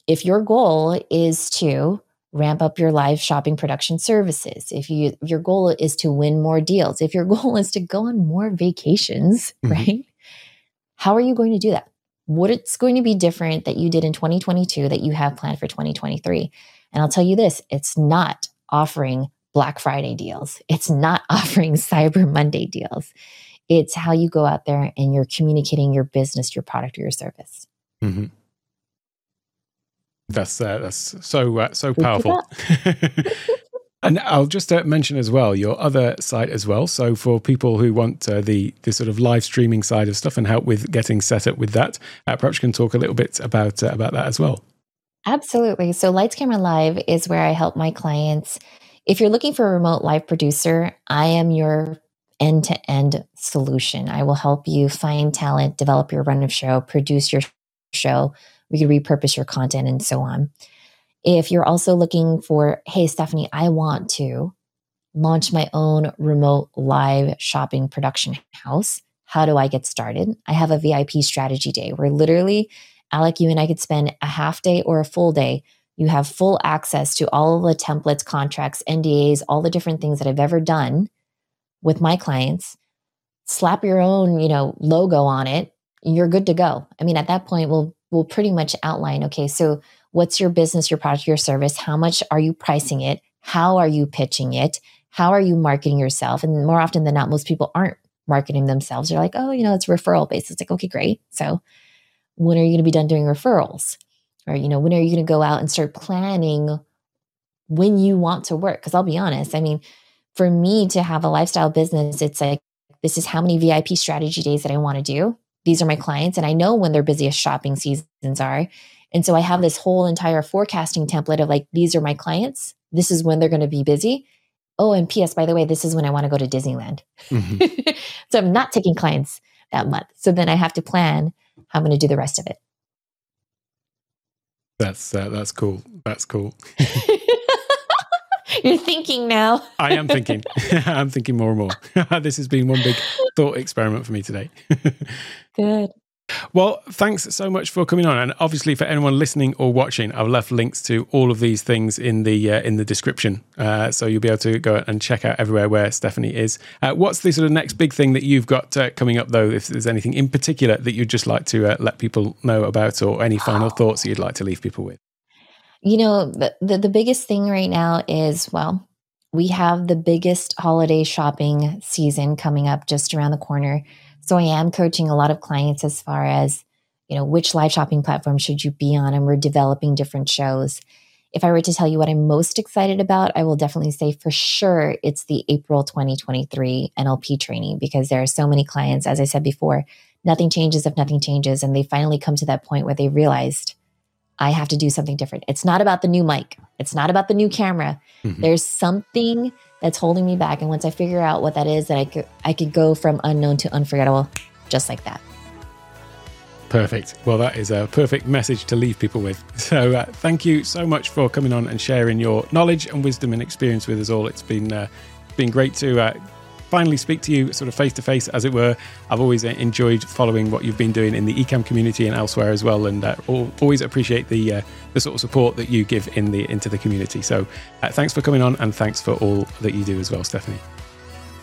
If your goal is to ramp up your live shopping production services. If you your goal is to win more deals. If your goal is to go on more vacations mm-hmm. right? How are you going to do that? What it's going to be different that you did in 2022 that you have planned for 2023 and i'll tell you this it's not offering black friday deals. It's not offering cyber monday deals. It's how you go out there and you're communicating your business your product or your service. Mm-hmm. That's uh, that's so uh, so powerful. and I'll just uh, mention as well your other site as well. So for people who want uh, the the sort of live streaming side of stuff and help with getting set up with that, uh, perhaps you can talk a little bit about uh, about that as well. Absolutely. So Lights Camera Live is where I help my clients. If you're looking for a remote live producer, I am your end to end solution. I will help you find talent, develop your run of show, produce your show we could repurpose your content and so on. If you're also looking for, hey, Stephanie, I want to launch my own remote live shopping production house. How do I get started? I have a VIP strategy day where literally, Alec, you and I could spend a half day or a full day. You have full access to all the templates, contracts, NDAs, all the different things that I've ever done with my clients. Slap your own, you know, logo on it. You're good to go. I mean, at that point, we'll will pretty much outline okay, so what's your business, your product, your service? How much are you pricing it? How are you pitching it? How are you marketing yourself? And more often than not, most people aren't marketing themselves. They're like, oh, you know, it's referral based. It's like, okay, great. So when are you going to be done doing referrals? Or, you know, when are you going to go out and start planning when you want to work? Because I'll be honest, I mean, for me to have a lifestyle business, it's like, this is how many VIP strategy days that I want to do these are my clients and I know when their busiest shopping seasons are. And so I have this whole entire forecasting template of like, these are my clients. This is when they're going to be busy. Oh, and PS, by the way, this is when I want to go to Disneyland. Mm-hmm. so I'm not taking clients that month. So then I have to plan how I'm going to do the rest of it. That's uh, that's cool. That's cool. You're thinking now. I am thinking. I'm thinking more and more. this has been one big thought experiment for me today. Good. Well, thanks so much for coming on, and obviously for anyone listening or watching, I've left links to all of these things in the uh, in the description, uh, so you'll be able to go and check out everywhere where Stephanie is. Uh, what's the sort of next big thing that you've got uh, coming up, though? If there's anything in particular that you'd just like to uh, let people know about, or any final thoughts that you'd like to leave people with? You know, the, the, the biggest thing right now is well, we have the biggest holiday shopping season coming up just around the corner. So I am coaching a lot of clients as far as, you know, which live shopping platform should you be on? And we're developing different shows. If I were to tell you what I'm most excited about, I will definitely say for sure it's the April 2023 NLP training because there are so many clients, as I said before, nothing changes if nothing changes. And they finally come to that point where they realized, I have to do something different. It's not about the new mic. It's not about the new camera. Mm-hmm. There's something that's holding me back. And once I figure out what that is, that I could I could go from unknown to unforgettable just like that. Perfect. Well, that is a perfect message to leave people with. So, uh, thank you so much for coming on and sharing your knowledge and wisdom and experience with us all. It's been uh, been great to uh, finally speak to you, sort of face to face, as it were. I've always enjoyed following what you've been doing in the Ecamm community and elsewhere as well, and uh, always appreciate the uh, the sort of support that you give in the into the community. So, uh, thanks for coming on, and thanks for all that you do as well, Stephanie.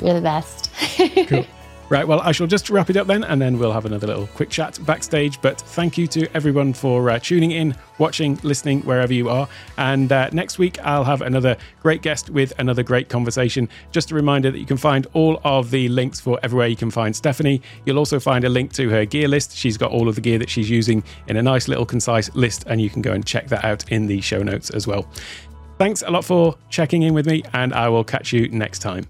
You're the best. cool. Right, well, I shall just wrap it up then, and then we'll have another little quick chat backstage. But thank you to everyone for uh, tuning in, watching, listening, wherever you are. And uh, next week, I'll have another great guest with another great conversation. Just a reminder that you can find all of the links for everywhere you can find Stephanie. You'll also find a link to her gear list. She's got all of the gear that she's using in a nice little concise list, and you can go and check that out in the show notes as well. Thanks a lot for checking in with me, and I will catch you next time.